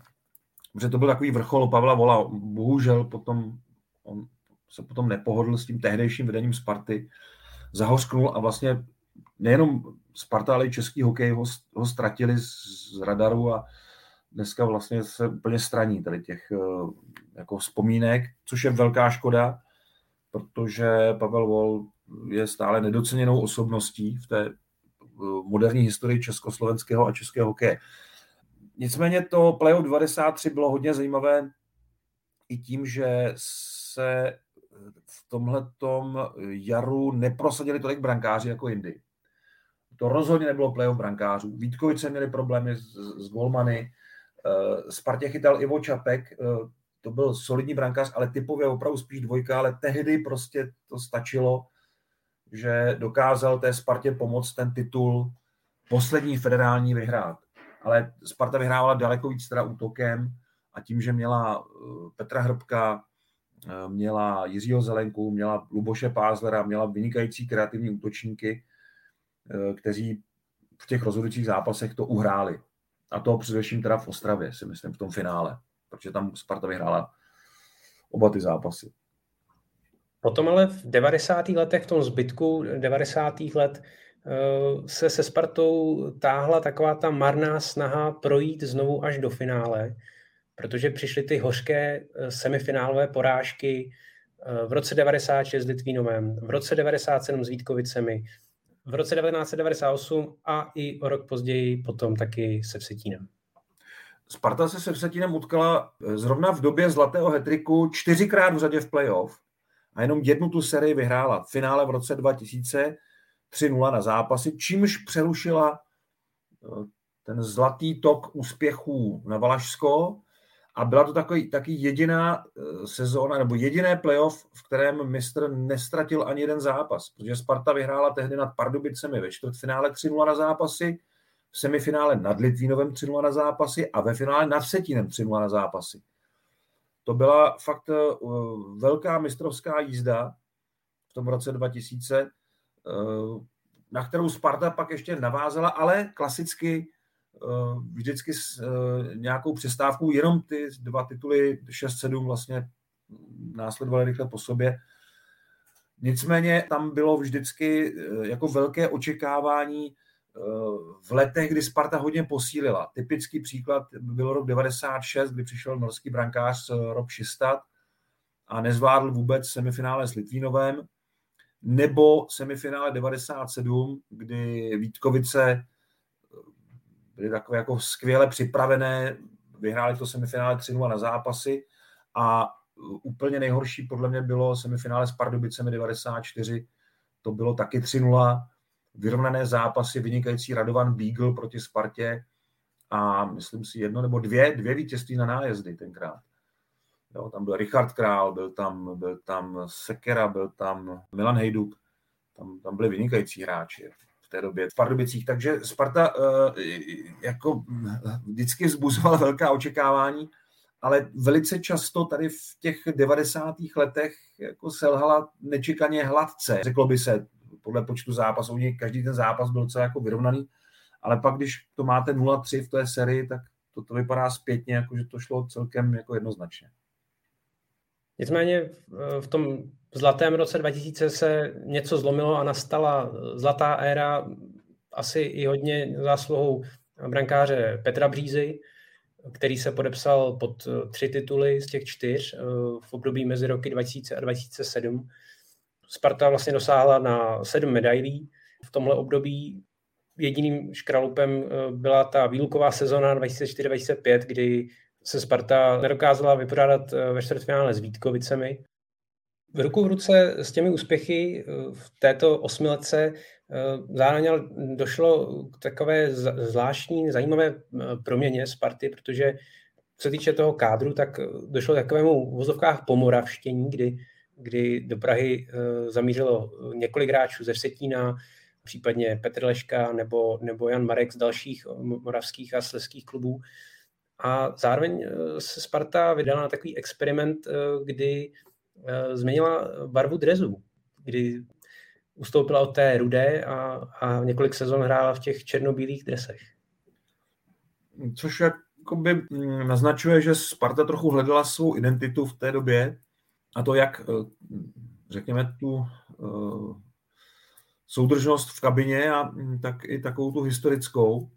[SPEAKER 4] protože to byl takový vrchol Pavla Vola. Bohužel potom on se potom nepohodl s tím tehdejším vedením Sparty, zahořknul a vlastně nejenom Sparta, ale i český hokej ho, ho ztratili z, z radaru a dneska vlastně se úplně straní tady těch eh, jako vzpomínek, což je velká škoda, protože Pavel Vol je stále nedoceněnou osobností v té eh, moderní historii československého a českého hokeje. Nicméně to playoff 93 bylo hodně zajímavé i tím, že se v tomhletom jaru neprosadili tolik brankáři jako jindy. To rozhodně nebylo playoff brankářů. Vítkovice měli problémy s, s golmany, eh, Spartě chytal Ivo Čapek, eh, to byl solidní brankář, ale typově opravdu spíš dvojka, ale tehdy prostě to stačilo, že dokázal té Spartě pomoct ten titul poslední federální vyhrát. ale Sparta vyhrávala daleko víc teda útokem a tím, že měla eh, Petra Hrbka, eh, měla Jiřího Zelenku, měla Luboše Pázlera, měla vynikající kreativní útočníky, eh, kteří v těch rozhodujících zápasech to uhráli. A to především teda v Ostravě, si myslím, v tom finále, protože tam Sparta vyhrála oba ty zápasy.
[SPEAKER 3] Potom ale v 90. letech, v tom zbytku 90. let, se se Spartou táhla taková ta marná snaha projít znovu až do finále protože přišly ty hořké eh, semifinálové porážky eh, v roce 96 s Litvínovem, v roce 97 s Vítkovicemi, v roce 1998 a i o rok později potom taky se Vsetínem.
[SPEAKER 4] Sparta se se Vsetínem utkala eh, zrovna v době zlatého hetriku čtyřikrát v řadě v playoff a jenom jednu tu sérii vyhrála. V finále v roce 2000 3-0 na zápasy, čímž přerušila ten zlatý tok úspěchů na Valašsko a byla to takový, taky jediná eh, sezóna, nebo jediné playoff, v kterém mistr nestratil ani jeden zápas, protože Sparta vyhrála tehdy nad Pardubicemi ve čtvrtfinále 3-0 na zápasy, v semifinále nad Litvínovem 3-0 na zápasy a ve finále nad Setínem 3-0 na zápasy. To byla fakt eh, velká mistrovská jízda v tom roce 2000, eh, na kterou Sparta pak ještě navázala, ale klasicky Eh, vždycky s nějakou přestávkou, jenom ty dva tituly 6-7 vlastně následovaly rychle po sobě. Nicméně tam bylo vždycky jako velké očekávání v letech, kdy Sparta hodně posílila. Typický příklad byl rok 96, kdy přišel norský brankář Rob Šistat a nezvládl vůbec semifinále s Litvínovem, nebo semifinále 97, kdy Vítkovice byly takové jako skvěle připravené, vyhráli to semifinále 3 na zápasy a úplně nejhorší podle mě bylo semifinále s Pardubicemi 94, to bylo taky 3-0, vyrovnané zápasy, vynikající Radovan Beagle proti Spartě a myslím si jedno nebo dvě, dvě vítězství na nájezdy tenkrát. Jo, tam byl Richard Král, byl tam, byl tam Sekera, byl tam Milan Hejduk, tam, tam byli vynikající hráči v té době v Pardubicích. Takže Sparta eh, jako vždycky vzbuzovala velká očekávání, ale velice často tady v těch 90. letech jako selhala nečekaně hladce, řeklo by se, podle počtu zápasů. Každý ten zápas byl celý jako vyrovnaný, ale pak, když to máte 0-3 v té sérii, tak to, to vypadá zpětně, jako že to šlo celkem jako jednoznačně.
[SPEAKER 3] Nicméně v tom zlatém roce 2000 se něco zlomilo a nastala zlatá éra asi i hodně zásluhou brankáře Petra Břízy, který se podepsal pod tři tituly z těch čtyř eh, v období mezi roky 2000 a 2007. Sparta vlastně dosáhla na sedm medailí. V tomhle období jediným škralupem eh, byla ta výluková sezona 2004-2005, kdy se Sparta nedokázala vypořádat eh, ve čtvrtfinále s Vítkovicemi. V ruku v ruce s těmi úspěchy eh, v této osmiletce zároveň došlo k takové zvláštní, zajímavé proměně Sparty, protože co se týče toho kádru, tak došlo k takovému v vozovkách pomoravštění, kdy, kdy do Prahy zamířilo několik hráčů ze Vsetína, případně Petr Leška nebo, nebo Jan Marek z dalších moravských a sleských klubů. A zároveň eh, se Sparta vydala na takový experiment, eh, kdy eh, změnila barvu drezu, kdy ustoupila od té rudé a, a několik sezon hrála v těch černobílých dresech.
[SPEAKER 4] Což jakoby mm, naznačuje, že Sparta trochu hledala svou identitu v té době a to jak, řekněme, tu soudržnost v kabině a mm, tak i takovou tu historickou.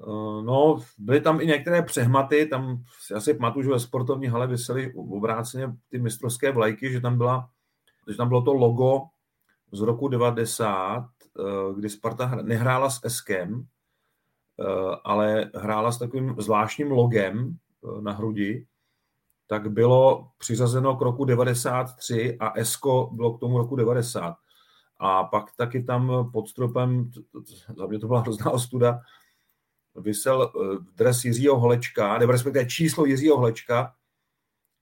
[SPEAKER 4] Eh, no, byly tam i některé přehmaty, tam si asi pamatuju, že ve sportovní hale vysely obráceně ty mistrovské vlajky, že tam, byla, že tam bylo to logo z roku 90, eh, kdy Sparta nehrála s Eskem, eh, ale hrála s takovým zvláštním logem na hrudi, tak bylo přiřazeno k roku 93 a Esko bylo k tomu roku 90. A pak taky tam pod stropem, za mě to byla hrozná ostuda, vysel eh, dres Jiřího Holečka, nebo respektive číslo Jiřího Holečka,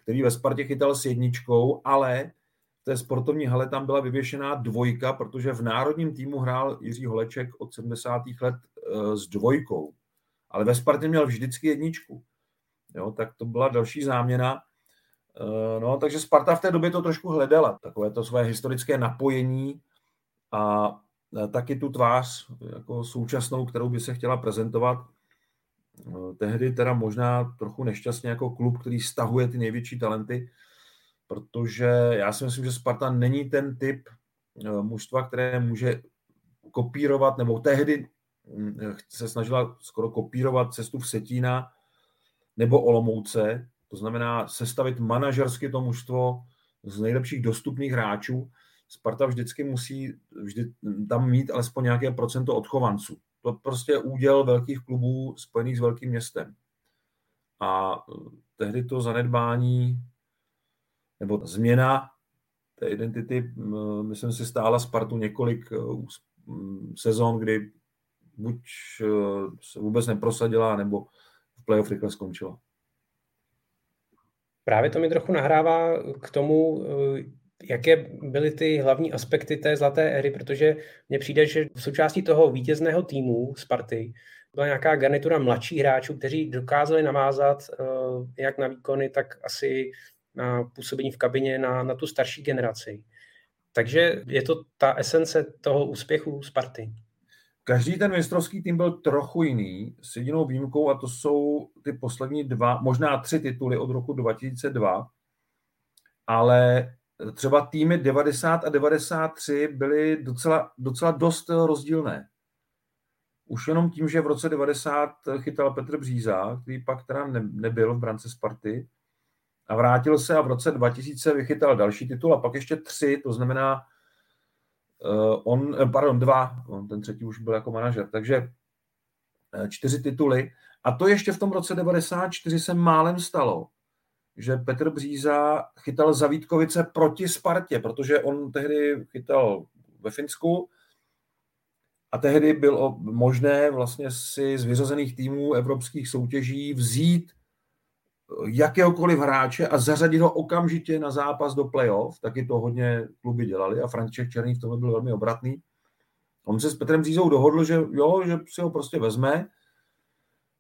[SPEAKER 4] který ve Spartě chytal s jedničkou, ale v té sportovní hale tam byla vyvěšená dvojka, protože v národním týmu hrál Jiří Holeček od 70. let eh, s dvojkou. ale ve Spartě měl vždycky jedničku. Jo, tak to byla další záměna. Eh, no, takže Sparta v té době to trošku hledala, takové to své historické napojení a eh, taky tu tvář jako současnou, kterou by se chtěla prezentovat. Eh, tehdy teda možná trochu nešťastně jako klub, který stahuje ty největší talenty, protože já si myslím, že Sparta není ten typ mužstva, které může kopírovat, nebo tehdy hm, se snažila skoro kopírovat cestu v Setína nebo Olomouce, to znamená sestavit manažersky to mužstvo z nejlepších dostupných hráčů. Sparta vždycky musí vždy tam mít alespoň nějaké procento odchovanců. To prostě je úděl velkých klubů spojených s velkým městem. A e, tehdy to zanedbání nebo změna té identity, myslím si, stála Spartu několik e, sezon, kdy buď e, se vůbec neprosadila, nebo playoff rychle skončila.
[SPEAKER 3] Právě to mi trochu nahrává k tomu, eh, jaké byly ty hlavní aspekty té zlaté éry, protože mně přijde, že v součástí toho vítězného týmu Sparty byla nějaká garnitura mladších hráčů, kteří dokázali navázat eh, jak na výkony, tak asi na působení v kabině na, na tu starší generaci. Takže je to ta esence toho úspěchu Sparty.
[SPEAKER 4] Každý ten mistrovský tým byl trochu jiný, s jedinou výjimkou, a to jsou ty poslední dva, možná tři tituly od roku 2002, ale třeba týmy 90 a 93 byly docela, docela dost rozdílné. Už jenom tím, že v roce 90 chytal Petr Bříza, který pak teda ne, nebyl v brance Sparty, a vrátil se a v roce 2000 vychytal další titul a pak ještě tři, to znamená on, eh, pardon, dva, on ten třetí už byl jako manažer, takže uh, čtyři tituly. A to ještě v tom roce 94 se málem stalo, že Petr Bříza chytal za Vítkovice proti Spartě, protože on tehdy chytal ve Finsku. A tehdy bylo možné vlastně si z vyřazených týmů evropských soutěží vzít jakéhokoliv hráče a zařadit ho okamžitě na zápas do playoff, taky to hodně kluby dělali a František Černý v tomhle byl velmi obratný. On se s Petrem Zízou dohodl, že jo, že si ho prostě vezme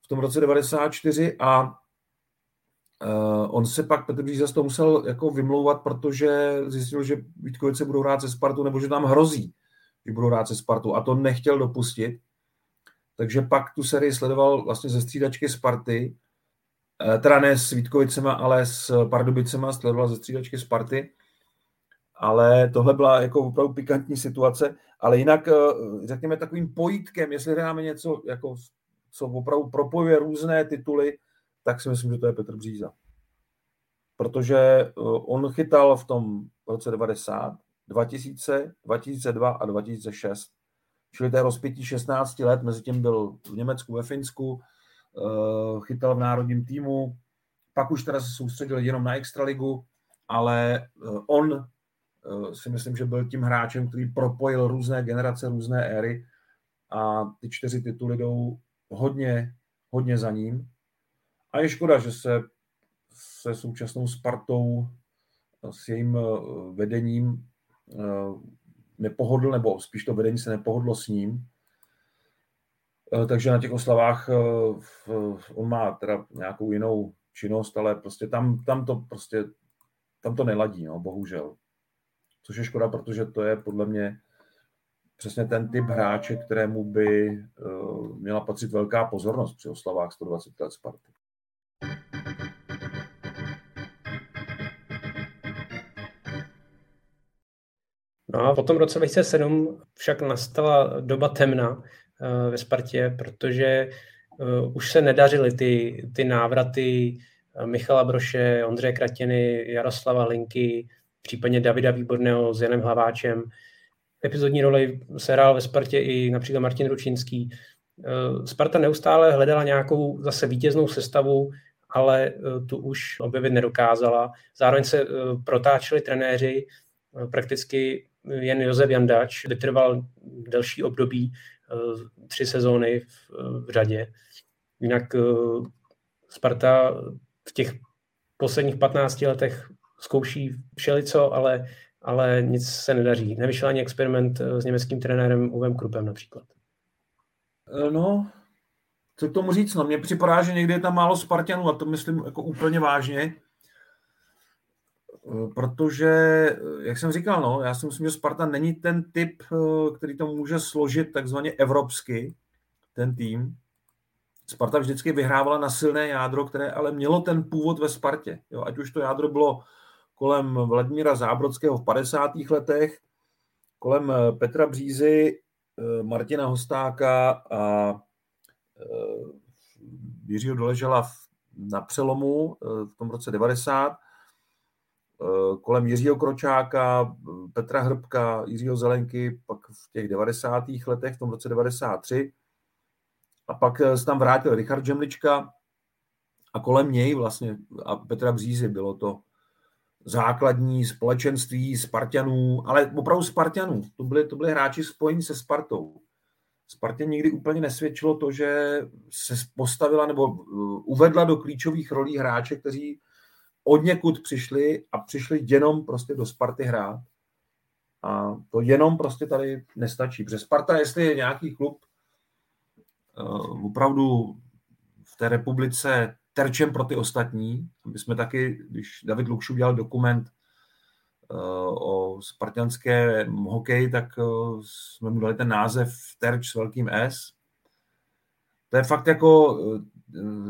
[SPEAKER 4] v tom roce 94 a uh, on se pak, Petr z toho musel jako vymlouvat, protože zjistil, že Vítkovice budou hrát se Spartu, nebo že tam hrozí, že budou hrát se Spartu a to nechtěl dopustit. Takže pak tu sérii sledoval vlastně ze střídačky Sparty teda ne s Vítkovicema, ale s Pardubicema, sledoval ze střídačky Sparty. Ale tohle byla jako opravdu pikantní situace. Ale jinak, eh, řekněme, takovým pojítkem, jestli hráme něco, jako, co opravdu propojuje různé tituly, tak si myslím, že to je Petr Bříza. Protože eh, on chytal v tom roce 90, 2000, 2002 a 2006. Čili to je rozpětí 16 let, mezi tím byl v Německu, ve Finsku, Eh, chytal v národním týmu, pak už teda se soustředil jenom na extraligu, ale eh, on eh, si myslím, že byl tím hráčem, který propojil různé generace, různé éry a ty čtyři tituly jdou hodně, hodně za ním. A je škoda, že se se současnou Spartou, s jejím vedením nepohodl, nebo spíš to vedení se nepohodlo s ním, Eh, takže na těch oslavách eh, on má teda nějakou jinou činnost, ale prostě tam, tam to prostě tam to neladí, no, bohužel. Což je škoda, protože to je podle mě přesně ten typ hráče, kterému by uh, měla patřit velká pozornost při oslavách 120 let Sparty.
[SPEAKER 3] No a po tom roce 2007 však nastala doba temna, Eh, ve Spartě, protože eh, už se nedařily ty, ty návraty eh, Michala Broše, Ondřeje Kratěny, Jaroslava Linky, případně Davida Výborného s Janem Hlaváčem. Epizodní roli se hrál ve Spartě i například Martin Ručinský. Sparta neustále hledala nějakou zase vítěznou sestavu, ale tu už objevit nedokázala. Zároveň se protáčeli trenéři, prakticky jen Josef Jandač vytrval delší období Eh, tři sezóny v, v řadě. Jinak eh, Sparta v těch posledních 15 letech zkouší všelico, ale, ale nic se nedaří. Nevyšel ani experiment eh, s německým trenérem Uvem Krupem například.
[SPEAKER 4] No, co k tomu říct? No, mně připadá, že někdy je tam málo Spartanů a to myslím jako úplně vážně. Protože, jak jsem říkal, no, já si myslím, že Sparta není ten typ, který to může složit takzvaně evropsky, ten tým. Sparta vždycky vyhrávala na silné jádro, které ale mělo ten původ ve Spartě. Jo, ať už to jádro bylo kolem Vladimíra Zábrodského v 50. letech, kolem Petra Břízy, Martina Hostáka a Jiřího Doležela na přelomu v tom roce 90, kolem Jiřího Kročáka, Petra Hrbka, Jiřího Zelenky, pak v těch 90. letech, v tom roce 93, a pak eh, se tam vrátil Richard Žemlička a kolem něj vlastně a Petra Břízy bylo to základní společenství Spartanů, ale opravdu Spartanů. To byli, to byli hráči spojení se Spartou. Spartě nikdy úplně nesvědčilo to, že se postavila nebo eh, uvedla do klíčových rolí hráče, kteří od někud přišli a přišli jenom prostě do Sparty hrát. A to jenom prostě tady nestačí. Protože Sparta, jestli je nějaký klub, Eh, opravdu v té republice terčem pro ty ostatní. My jsme taky, když David Lukšu dělal dokument eh, o spartianské hokeji, tak eh, jsme mu dali ten název Terč s velkým S. To je fakt jako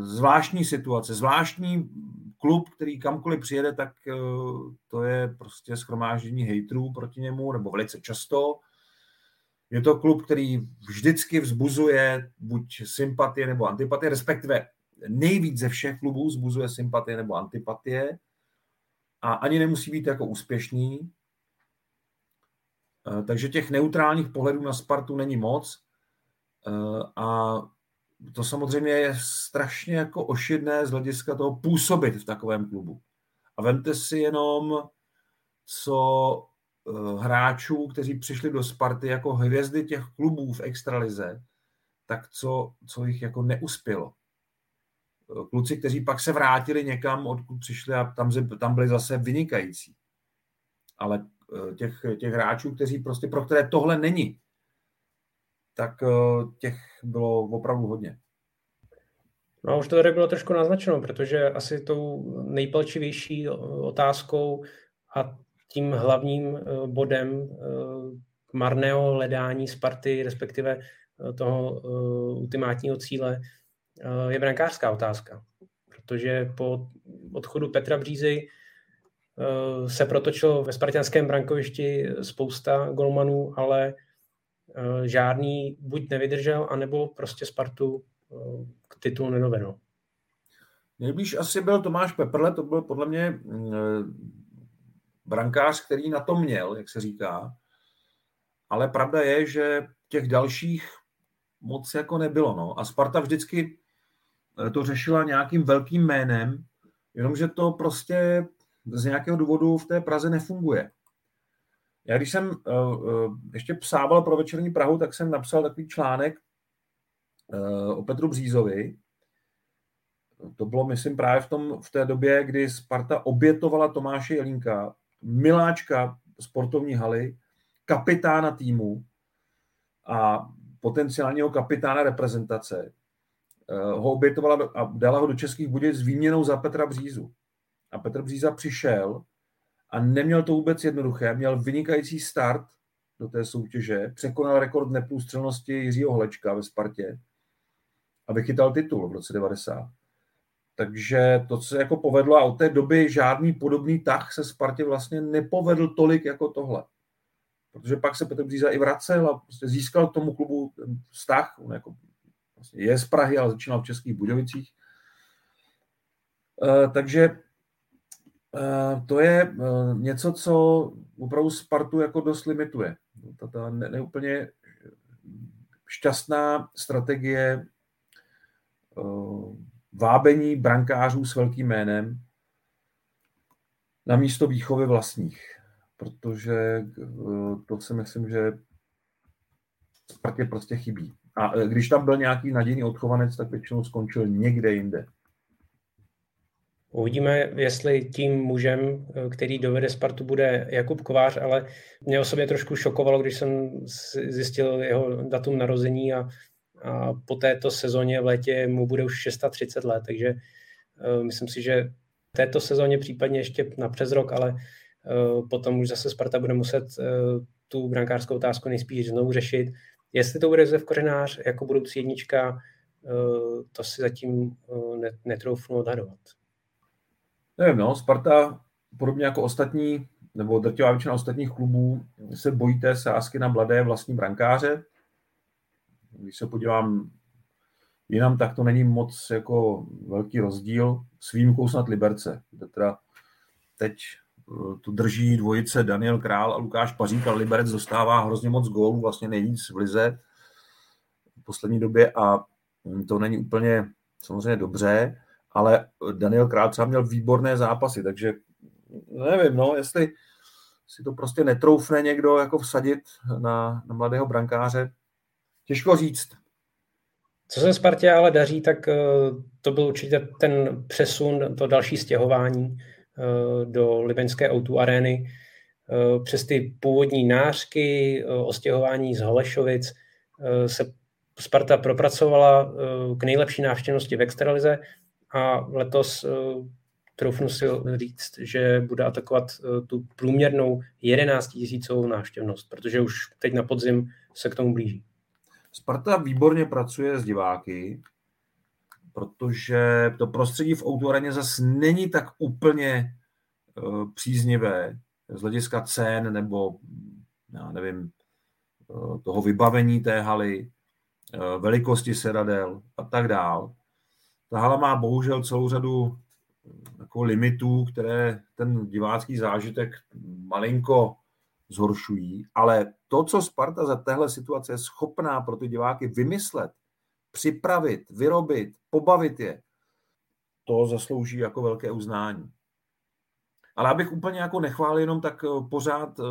[SPEAKER 4] zvláštní situace, zvláštní klub, který kamkoliv přijede, tak to je prostě schromáždění hejtrů proti němu, nebo velice často. Je to klub, který vždycky vzbuzuje buď sympatie nebo antipatie, respektive nejvíc ze všech klubů vzbuzuje sympatie nebo antipatie a ani nemusí být jako úspěšný. Eh, takže těch neutrálních pohledů na Spartu není moc eh, a to samozřejmě je strašně jako ošidné z hlediska toho působit v takovém klubu. A vemte si jenom, co Eh, hráčů, kteří přišli do Sparty jako hvězdy těch klubů v extralize, tak co, co jich jako neuspělo. Eh, kluci, kteří pak se vrátili někam, odkud přišli a tam, tam byli zase vynikající. Ale eh, těch, těch hráčů, kteří prostě, pro které tohle není, tak těch bylo opravdu hodně.
[SPEAKER 3] No už to tady bylo trošku naznačeno, protože asi tou nejpalčivější otázkou a tím hlavním eh, bodem eh, marného hledání Sparty, respektive eh, toho ultimátního cíle, je brankářská otázka. Protože po odchodu Petra Břízy se protočilo ve spartianském brankovišti spousta golmanů, ale žádný buď nevydržel, anebo prostě Spartu k titulu nedovedl.
[SPEAKER 4] Nejblíž asi byl Tomáš Peprle, to byl podle mě brankář, který na to měl, jak se říká. Ale pravda je, že těch dalších moc jako nebylo. No. A Sparta vždycky eh, to řešila nějakým velkým jménem, jenomže to prostě z nějakého důvodu v té Praze nefunguje. Já když jsem uh, ještě psával pro večerní Prahu, tak jsem napsal takový článek uh, o Petru Břízovi. To bylo, myslím, právě v, tom, v té době, kdy Sparta obětovala Tomáše Jelínka miláčka sportovní haly, kapitána týmu a potenciálního kapitána reprezentace. Eh, ho obětovala a dala ho do Českých Budějic s výměnou za Petra Břízu. A Petr Bříza přišel a neměl to vůbec jednoduché. Měl vynikající start do té soutěže, překonal rekord neprůstřelnosti Jiřího Hlečka ve Spartě a vychytal titul v roce 90. Takže to se jako povedlo a od té doby žádný podobný tah se Spartě vlastně nepovedl tolik jako tohle. Protože pak se Petr Bříza i vracel a prostě získal k tomu klubu ten vztah. On jako vlastně je z Prahy, ale začínal v Českých Budějovicích. E, takže e, to je e, něco, co opravdu Spartu jako dost limituje. Ta, ta ne, neúplně šťastná strategie vábení brankářů s velkým jménem na místo výchovy vlastních. Protože eh, to si myslím, že Spartě prostě chybí. A eh, když tam byl nějaký nadějný odchovanec, tak většinou skončil někde jinde.
[SPEAKER 3] Uvidíme, jestli tím mužem, eh, který dovede Spartu, bude Jakub Kovář, ale mě osobně trošku šokovalo, když jsem zjistil jeho datum narození a a po této sezóně v létě mu bude už 630 let, takže myslím si, že této sezóně případně ještě na přes rok, ale potom už zase Sparta bude muset tu brankářskou otázku nejspíš znovu řešit. Jestli to bude Josef Kořenář jako budoucí jednička, to si zatím netroufnu odhadovat.
[SPEAKER 4] Nevím, no, Sparta podobně jako ostatní, nebo drtivá většina ostatních klubů se bojí té sázky na mladé vlastní brankáře. Když se podívám jinam, tak to není moc jako velký rozdíl s výjimkou snad Liberce, kde teda teď eh, tu drží dvojice Daniel Král a Lukáš Pařík, ale Liberec dostává hrozně moc gólů, vlastně nejvíc v lize v poslední době a to není úplně samozřejmě dobře ale Daniel Král třeba měl výborné zápasy, takže nevím, no, jestli si to prostě netroufne někdo jako vsadit na, na mladého brankáře, těžko říct.
[SPEAKER 3] Co se Spartě ale daří, tak eh, to byl určitě ten přesun, to další stěhování eh, do Libeňské o arény. Eh, přes ty původní nářky o stěhování z Holešovic se Sparta propracovala k nejlepší návštěvnosti v extralize a letos uh, troufnu si říct, že bude atakovat uh, tu průměrnou 11 tisícovou návštěvnost, protože už teď na podzim se k tomu blíží.
[SPEAKER 4] Sparta výborně pracuje s diváky, protože to prostředí v autoreně zase není tak úplně uh, příznivé z hlediska cen nebo já nevím, toho vybavení té haly, velikosti sedadel a tak dál. Ta hala má bohužel celou řadu jako limitů, které ten divácký zážitek malinko zhoršují, ale to, co Sparta za téhle situace je schopná pro ty diváky vymyslet, připravit, vyrobit, pobavit je, to zaslouží jako velké uznání. Ale abych úplně jako nechválil jenom, tak eh, pořád eh,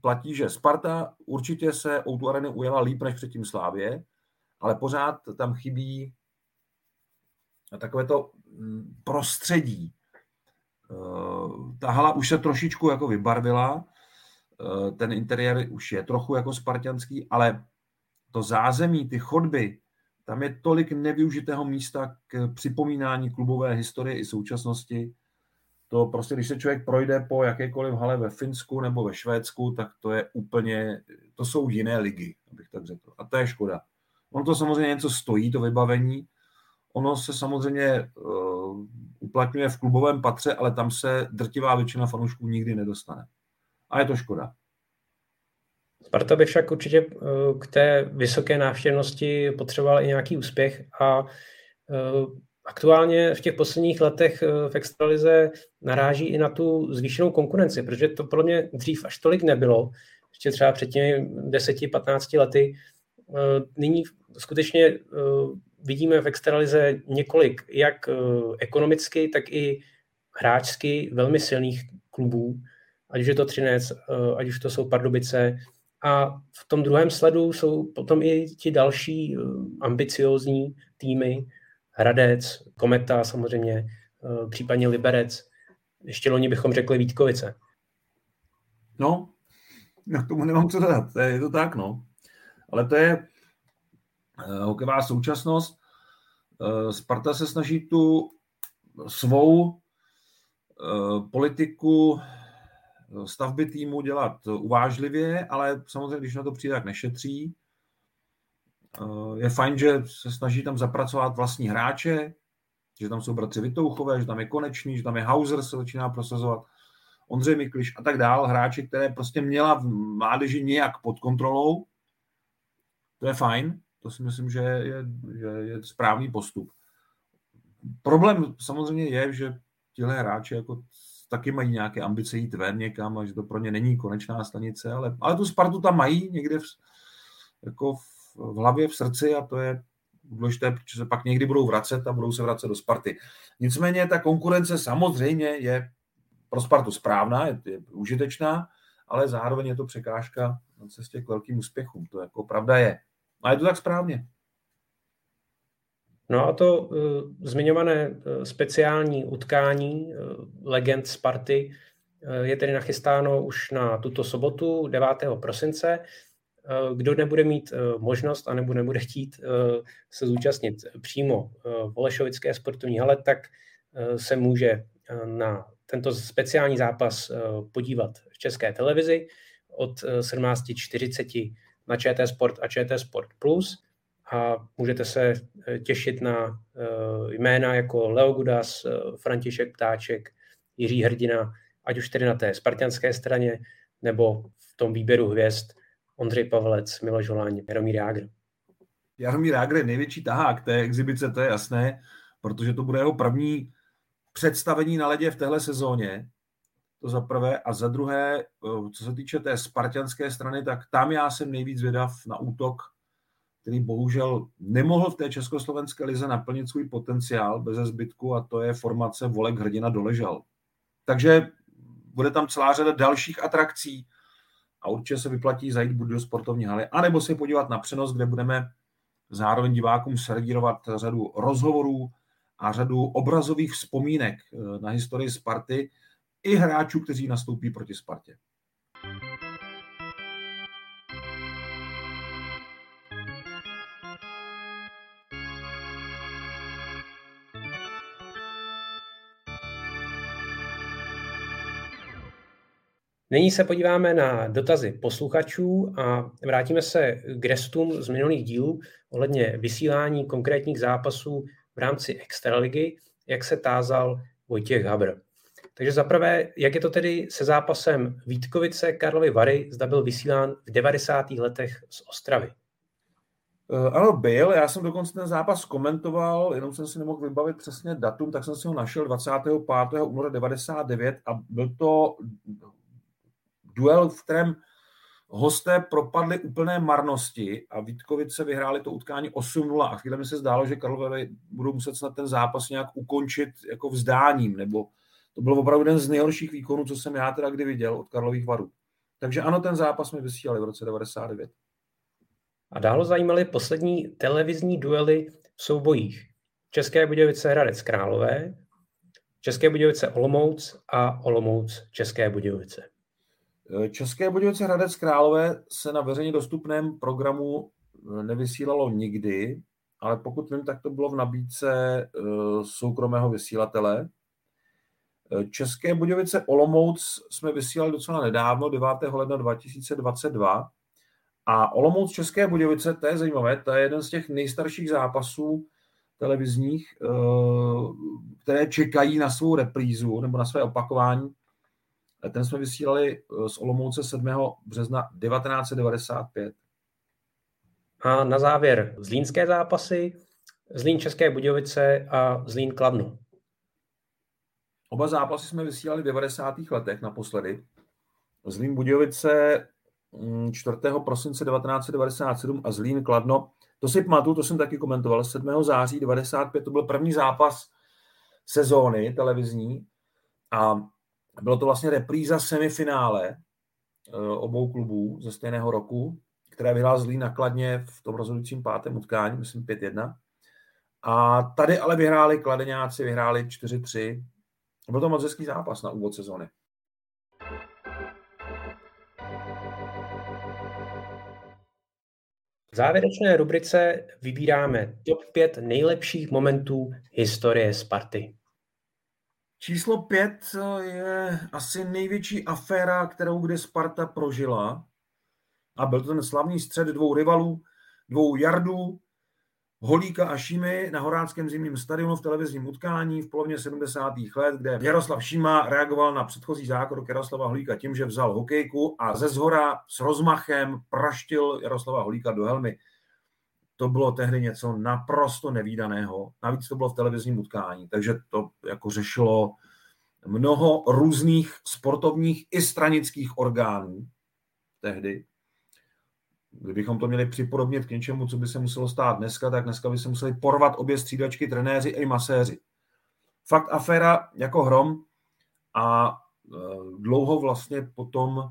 [SPEAKER 4] platí, že Sparta určitě se o tu ujela líp než předtím Slávě, ale pořád tam chybí takové to mm, prostředí. Eh, ta hala už se trošičku jako vybarvila, eh, ten interiér už je trochu jako spartianský, ale to zázemí, ty chodby, tam je tolik nevyužitého místa k připomínání klubové historie i současnosti. To prostě, když se člověk projde po jakékoliv hale ve Finsku nebo ve Švédsku, tak to je úplně, to jsou jiné ligy, abych tak řekl. A to je škoda. On to samozřejmě něco stojí, to vybavení, Ono se samozřejmě uh, uplatňuje v klubovém patře, ale tam se drtivá většina fanoušků nikdy nedostane. A je to škoda.
[SPEAKER 3] Sparta by však určitě uh, k té vysoké návštěvnosti potřebovala i nějaký úspěch a uh, aktuálně v těch posledních letech v extralize naráží i na tu zvýšenou konkurenci, protože to podle mě dřív až tolik nebylo, ještě třeba před těmi 10-15 lety. Nyní skutečně vidíme v extralize několik jak eh, ekonomicky, tak i hráčsky velmi silných klubů, ať už je to Třinec, eh, ať už to jsou Pardubice. A v tom druhém sledu jsou potom i ti další eh, ambiciózní týmy, Hradec, Kometa samozřejmě, případně Liberec. Ještě loni bychom řekli Vítkovice.
[SPEAKER 4] No, na tomu nemám co dodat, je to tak, no. Ale to je, hokejová současnost. Eh, Sparta se snaží tu svou eh, politiku stavby týmu dělat uvážlivě, ale samozřejmě, když na to přijde, tak nešetří. Je fajn, že se snaží tam zapracovat vlastní hráče, že tam jsou bratři Vitouchové, že tam je Konečný, že tam je Hauser, se začíná prosazovat, Ondřej Mikliš a tak dál, hráči, které prostě měla v mládeži nějak pod kontrolou. To je fajn. To si myslím, že je, že je správný postup. Problém samozřejmě je, že tihle hráči jako taky mají nějaké ambice jít ven někam a že to pro ně není konečná stanice, ale, ale tu Spartu tam mají někde v, jako v, v hlavě, v srdci a to je důležité, protože se pak někdy budou vracet a budou se vracet do Sparty. Nicméně ta konkurence samozřejmě je pro Spartu správná, je, je užitečná, ale zároveň je to překážka na cestě k velkým úspěchům. To jako pravda je. A je to tak správně.
[SPEAKER 3] No a to uh, zmiňované uh, speciální utkání uh, legend Sparty uh, je tedy nachystáno už na tuto sobotu 9. prosince. kdo nebude mít možnost a nebo nebude chtít se zúčastnit přímo v Olešovické sportovní hale, tak se může na tento speciální zápas podívat v české televizi od 17.40 na ČT Sport a ČT Sport Plus a můžete se těšit na jména jako Leo Gudas, František Ptáček, Jiří Hrdina, ať už tedy na té spartianské straně, nebo v tom výběru hvězd Ondřej Pavlec, Miloš Holáň, Jaromír Jágr.
[SPEAKER 4] Jaromír Jágr je největší tahák té exibice, to je jasné, protože to bude jeho první představení na ledě v téhle sezóně. To za prvé. A za druhé, eh, co se týče té spartianské strany, tak tam já jsem nejvíc vědav na útok, který bohužel nemohl v té československé lize naplnit svůj potenciál bez zbytku a to je formace Volek Hrdina doležal. Takže bude tam celá řada dalších atrakcí a určitě se vyplatí zajít buď do sportovní haly, anebo se podívat na přenos, kde budeme zároveň divákům servírovat řadu rozhovorů a řadu obrazových vzpomínek eh, na historii Sparty i hráčů, kteří nastoupí proti Spartě.
[SPEAKER 3] Nyní se podíváme na dotazy posluchačů a vrátíme se k restům z minulých dílů ohledně vysílání konkrétních zápasů v rámci Extraligy, jak se tázal Vojtěch Habr. Takže zaprvé, jak je to tedy se zápasem Vítkovice Karlovy Vary, zda byl vysílán v 90. letech z Ostravy?
[SPEAKER 4] Uh, ano, byl. Já jsem dokonce ten zápas komentoval, jenom jsem si nemohl vybavit přesně datum, tak jsem si ho našel 25. února 99 a byl to duel, v kterém hosté propadli úplné marnosti a Vítkovice vyhráli to utkání 8-0 a chvíli mi se zdálo, že Karlové budou muset snad ten zápas nějak ukončit jako vzdáním, nebo to byl opravdu jeden z nejhorších výkonů, co jsem já teda kdy viděl od Karlových varů. Takže ano, ten zápas mi vysílali v roce 99.
[SPEAKER 3] A dále zajímaly poslední televizní duely v soubojích. České Budějovice Hradec Králové, České Budějovice Olomouc a Olomouc České Budějovice.
[SPEAKER 4] České Budějovice Hradec Králové se na veřejně dostupném programu eh, nevysílalo nikdy, ale pokud vím, tak to bylo v nabídce eh, soukromého vysílatele. Eh, České Budějovice Olomouc jsme vysílali docela nedávno, 9. ledna 2022. A Olomouc České Budějovice, to je zajímavé, to je jeden z těch nejstarších zápasů televizních, které čekají na svou reprízu nebo na své opakování ten jsme vysílali eh, z Olomouce 7. března 1995.
[SPEAKER 3] A na závěr zlínské zápasy, Zlín České Budějovice a Zlín Kladno.
[SPEAKER 4] Oba zápasy jsme vysílali v 90. letech naposledy. Zlín Budějovice 4. Mm, prosince 1997 a Zlín Kladno. To si pamatuju, to jsem taky komentoval. 7. září 95 to byl první zápas sezóny televizní a bylo to vlastně repríza semifinále eh, obou klubů ze stejného roku, které vyhrál Zlín nakladně v tom rozhodujícím pátém utkání, myslím 5-1. A tady ale vyhráli kladeňáci, vyhráli 4-3. Byl to moc hezký zápas na úvod sezóny.
[SPEAKER 3] V závěrečné rubrice vybíráme top 5 nejlepších momentů historie Sparty.
[SPEAKER 4] Číslo pět eh, je asi největší aféra, kterou kdy Sparta prožila. A byl to ten slavný střed dvou rivalů, dvou jardů, Holíka a Šímy na Horáckém zimním stadionu v televizním utkání v polovině 70. let, kde Jaroslav Šíma reagoval na předchozí zákrok Jaroslava Holíka tím, že vzal hokejku a ze zhora s rozmachem praštil Jaroslava Holíka do helmy to bylo tehdy něco naprosto nevýdaného. Navíc to bylo v televizním utkání, takže to jako řešilo mnoho různých sportovních i stranických orgánů tehdy. Kdybychom to měli připodobnit k něčemu, co by se muselo stát dneska, tak dneska by se museli porvat obě střídačky, trenéři i maséři. Fakt aféra jako hrom a e, dlouho vlastně potom e,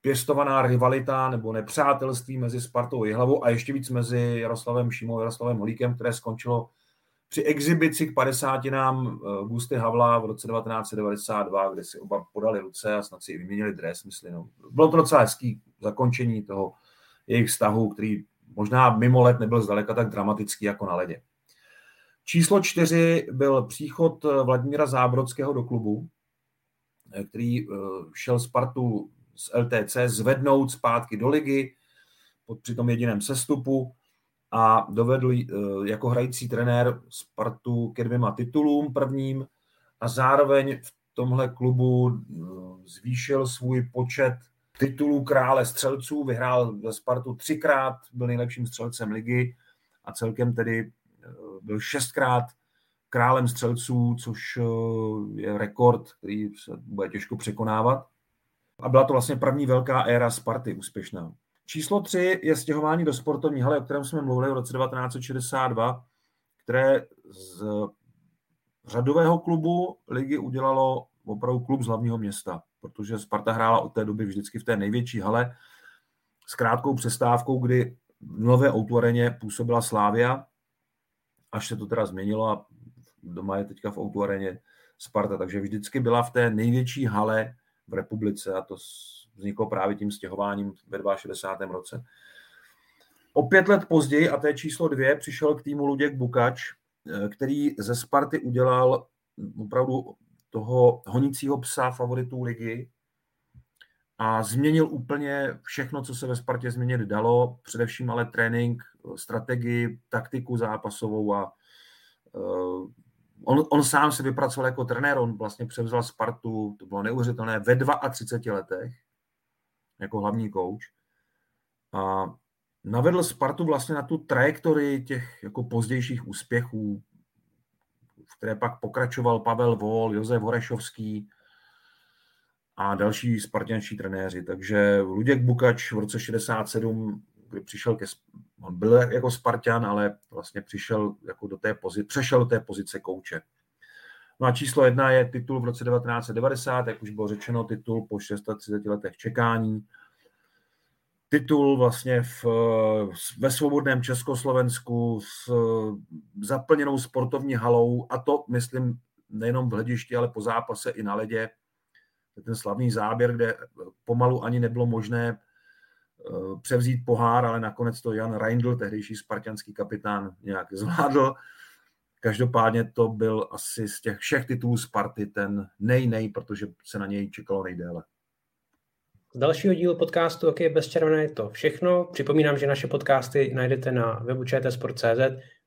[SPEAKER 4] pěstovaná rivalita nebo nepřátelství mezi Spartou a Jihlavou a ještě víc mezi Jaroslavem Šimou a Jaroslavem Holíkem, které skončilo při exibici k 50 nám eh, Gusty Havla v roce 1992, kde si oba podali ruce a snad si i vyměnili dres, myslím. No. Bylo to docela hezký, zakončení toho jejich vztahu, který možná mimo let nebyl zdaleka tak dramatický jako na ledě. Číslo čtyři byl příchod Vladimíra Zábrodského do klubu, který šel Spartu z LTC zvednout zpátky do ligy pod při tom jediném sestupu a dovedl jako hrající trenér Spartu ke dvěma titulům prvním a zároveň v tomhle klubu zvýšil svůj počet titulů krále střelců, vyhrál ve Spartu třikrát, byl nejlepším střelcem ligy a celkem tedy byl šestkrát králem střelců, což je rekord, který se bude těžko překonávat. A byla to vlastně první velká éra Sparty úspěšná. Číslo tři je stěhování do sportovní haly, o kterém jsme mluvili v roce 1962, které z řadového klubu ligy udělalo opravdu klub z hlavního města, protože Sparta hrála od té doby vždycky v té největší hale s krátkou přestávkou, kdy v Nové Outuareně působila Slávia, až se to teda změnilo a doma je teďka v Outuareně Sparta, takže vždycky byla v té největší hale v republice a to vzniklo právě tím stěhováním ve 62. roce. O pět let později, a to je číslo dvě, přišel k týmu Luděk Bukač, eh, který ze Sparty udělal opravdu toho honícího psa favoritů ligy. A změnil úplně všechno, co se ve Spartě změnit dalo, především ale trénink, strategii, taktiku zápasovou a uh, on, on sám se vypracoval jako trenér, on vlastně převzal Spartu, to bylo neuvěřitelné, ve 32 letech jako hlavní kouč a navedl Spartu vlastně na tu trajektorii těch jako pozdějších úspěchů, v které pak pokračoval Pavel Vol, Josef Horešovský a další spartianští trenéři. Takže Luděk Bukač v roce 67, kdy přišel ke, on byl jako Spartan, ale vlastně přišel jako do té pozice, přešel do té pozice kouče. No a číslo jedna je titul v roce 1990, jak už bylo řečeno, titul po 630 letech čekání titul vlastně v, ve svobodném Československu s zaplněnou sportovní halou a to, myslím, nejenom v hledišti, ale po zápase i na ledě. Ten slavný záběr, kde pomalu ani nebylo možné eh, převzít pohár, ale nakonec to Jan Reindl, tehdejší spartianský kapitán, nějak zvládl. Každopádně to byl asi z těch všech titulů Sparty ten nej, nej, protože se na něj čekalo nejdéle.
[SPEAKER 3] Z dalšího dílu podcastu OK bez červené je to všechno. Připomínám, že naše podcasty najdete na webu čtsport.cz,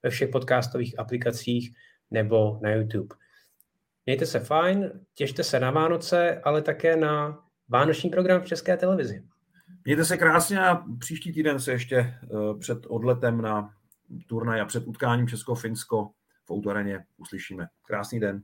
[SPEAKER 3] ve všech podcastových aplikacích nebo na YouTube. Mějte se fajn, těšte se na Vánoce, ale také na vánoční program v České televizi.
[SPEAKER 4] Mějte se krásně a příští týden se ještě eh, před odletem na turnaj a před utkáním Česko-Finsko v Autoreně uslyšíme. Krásný den.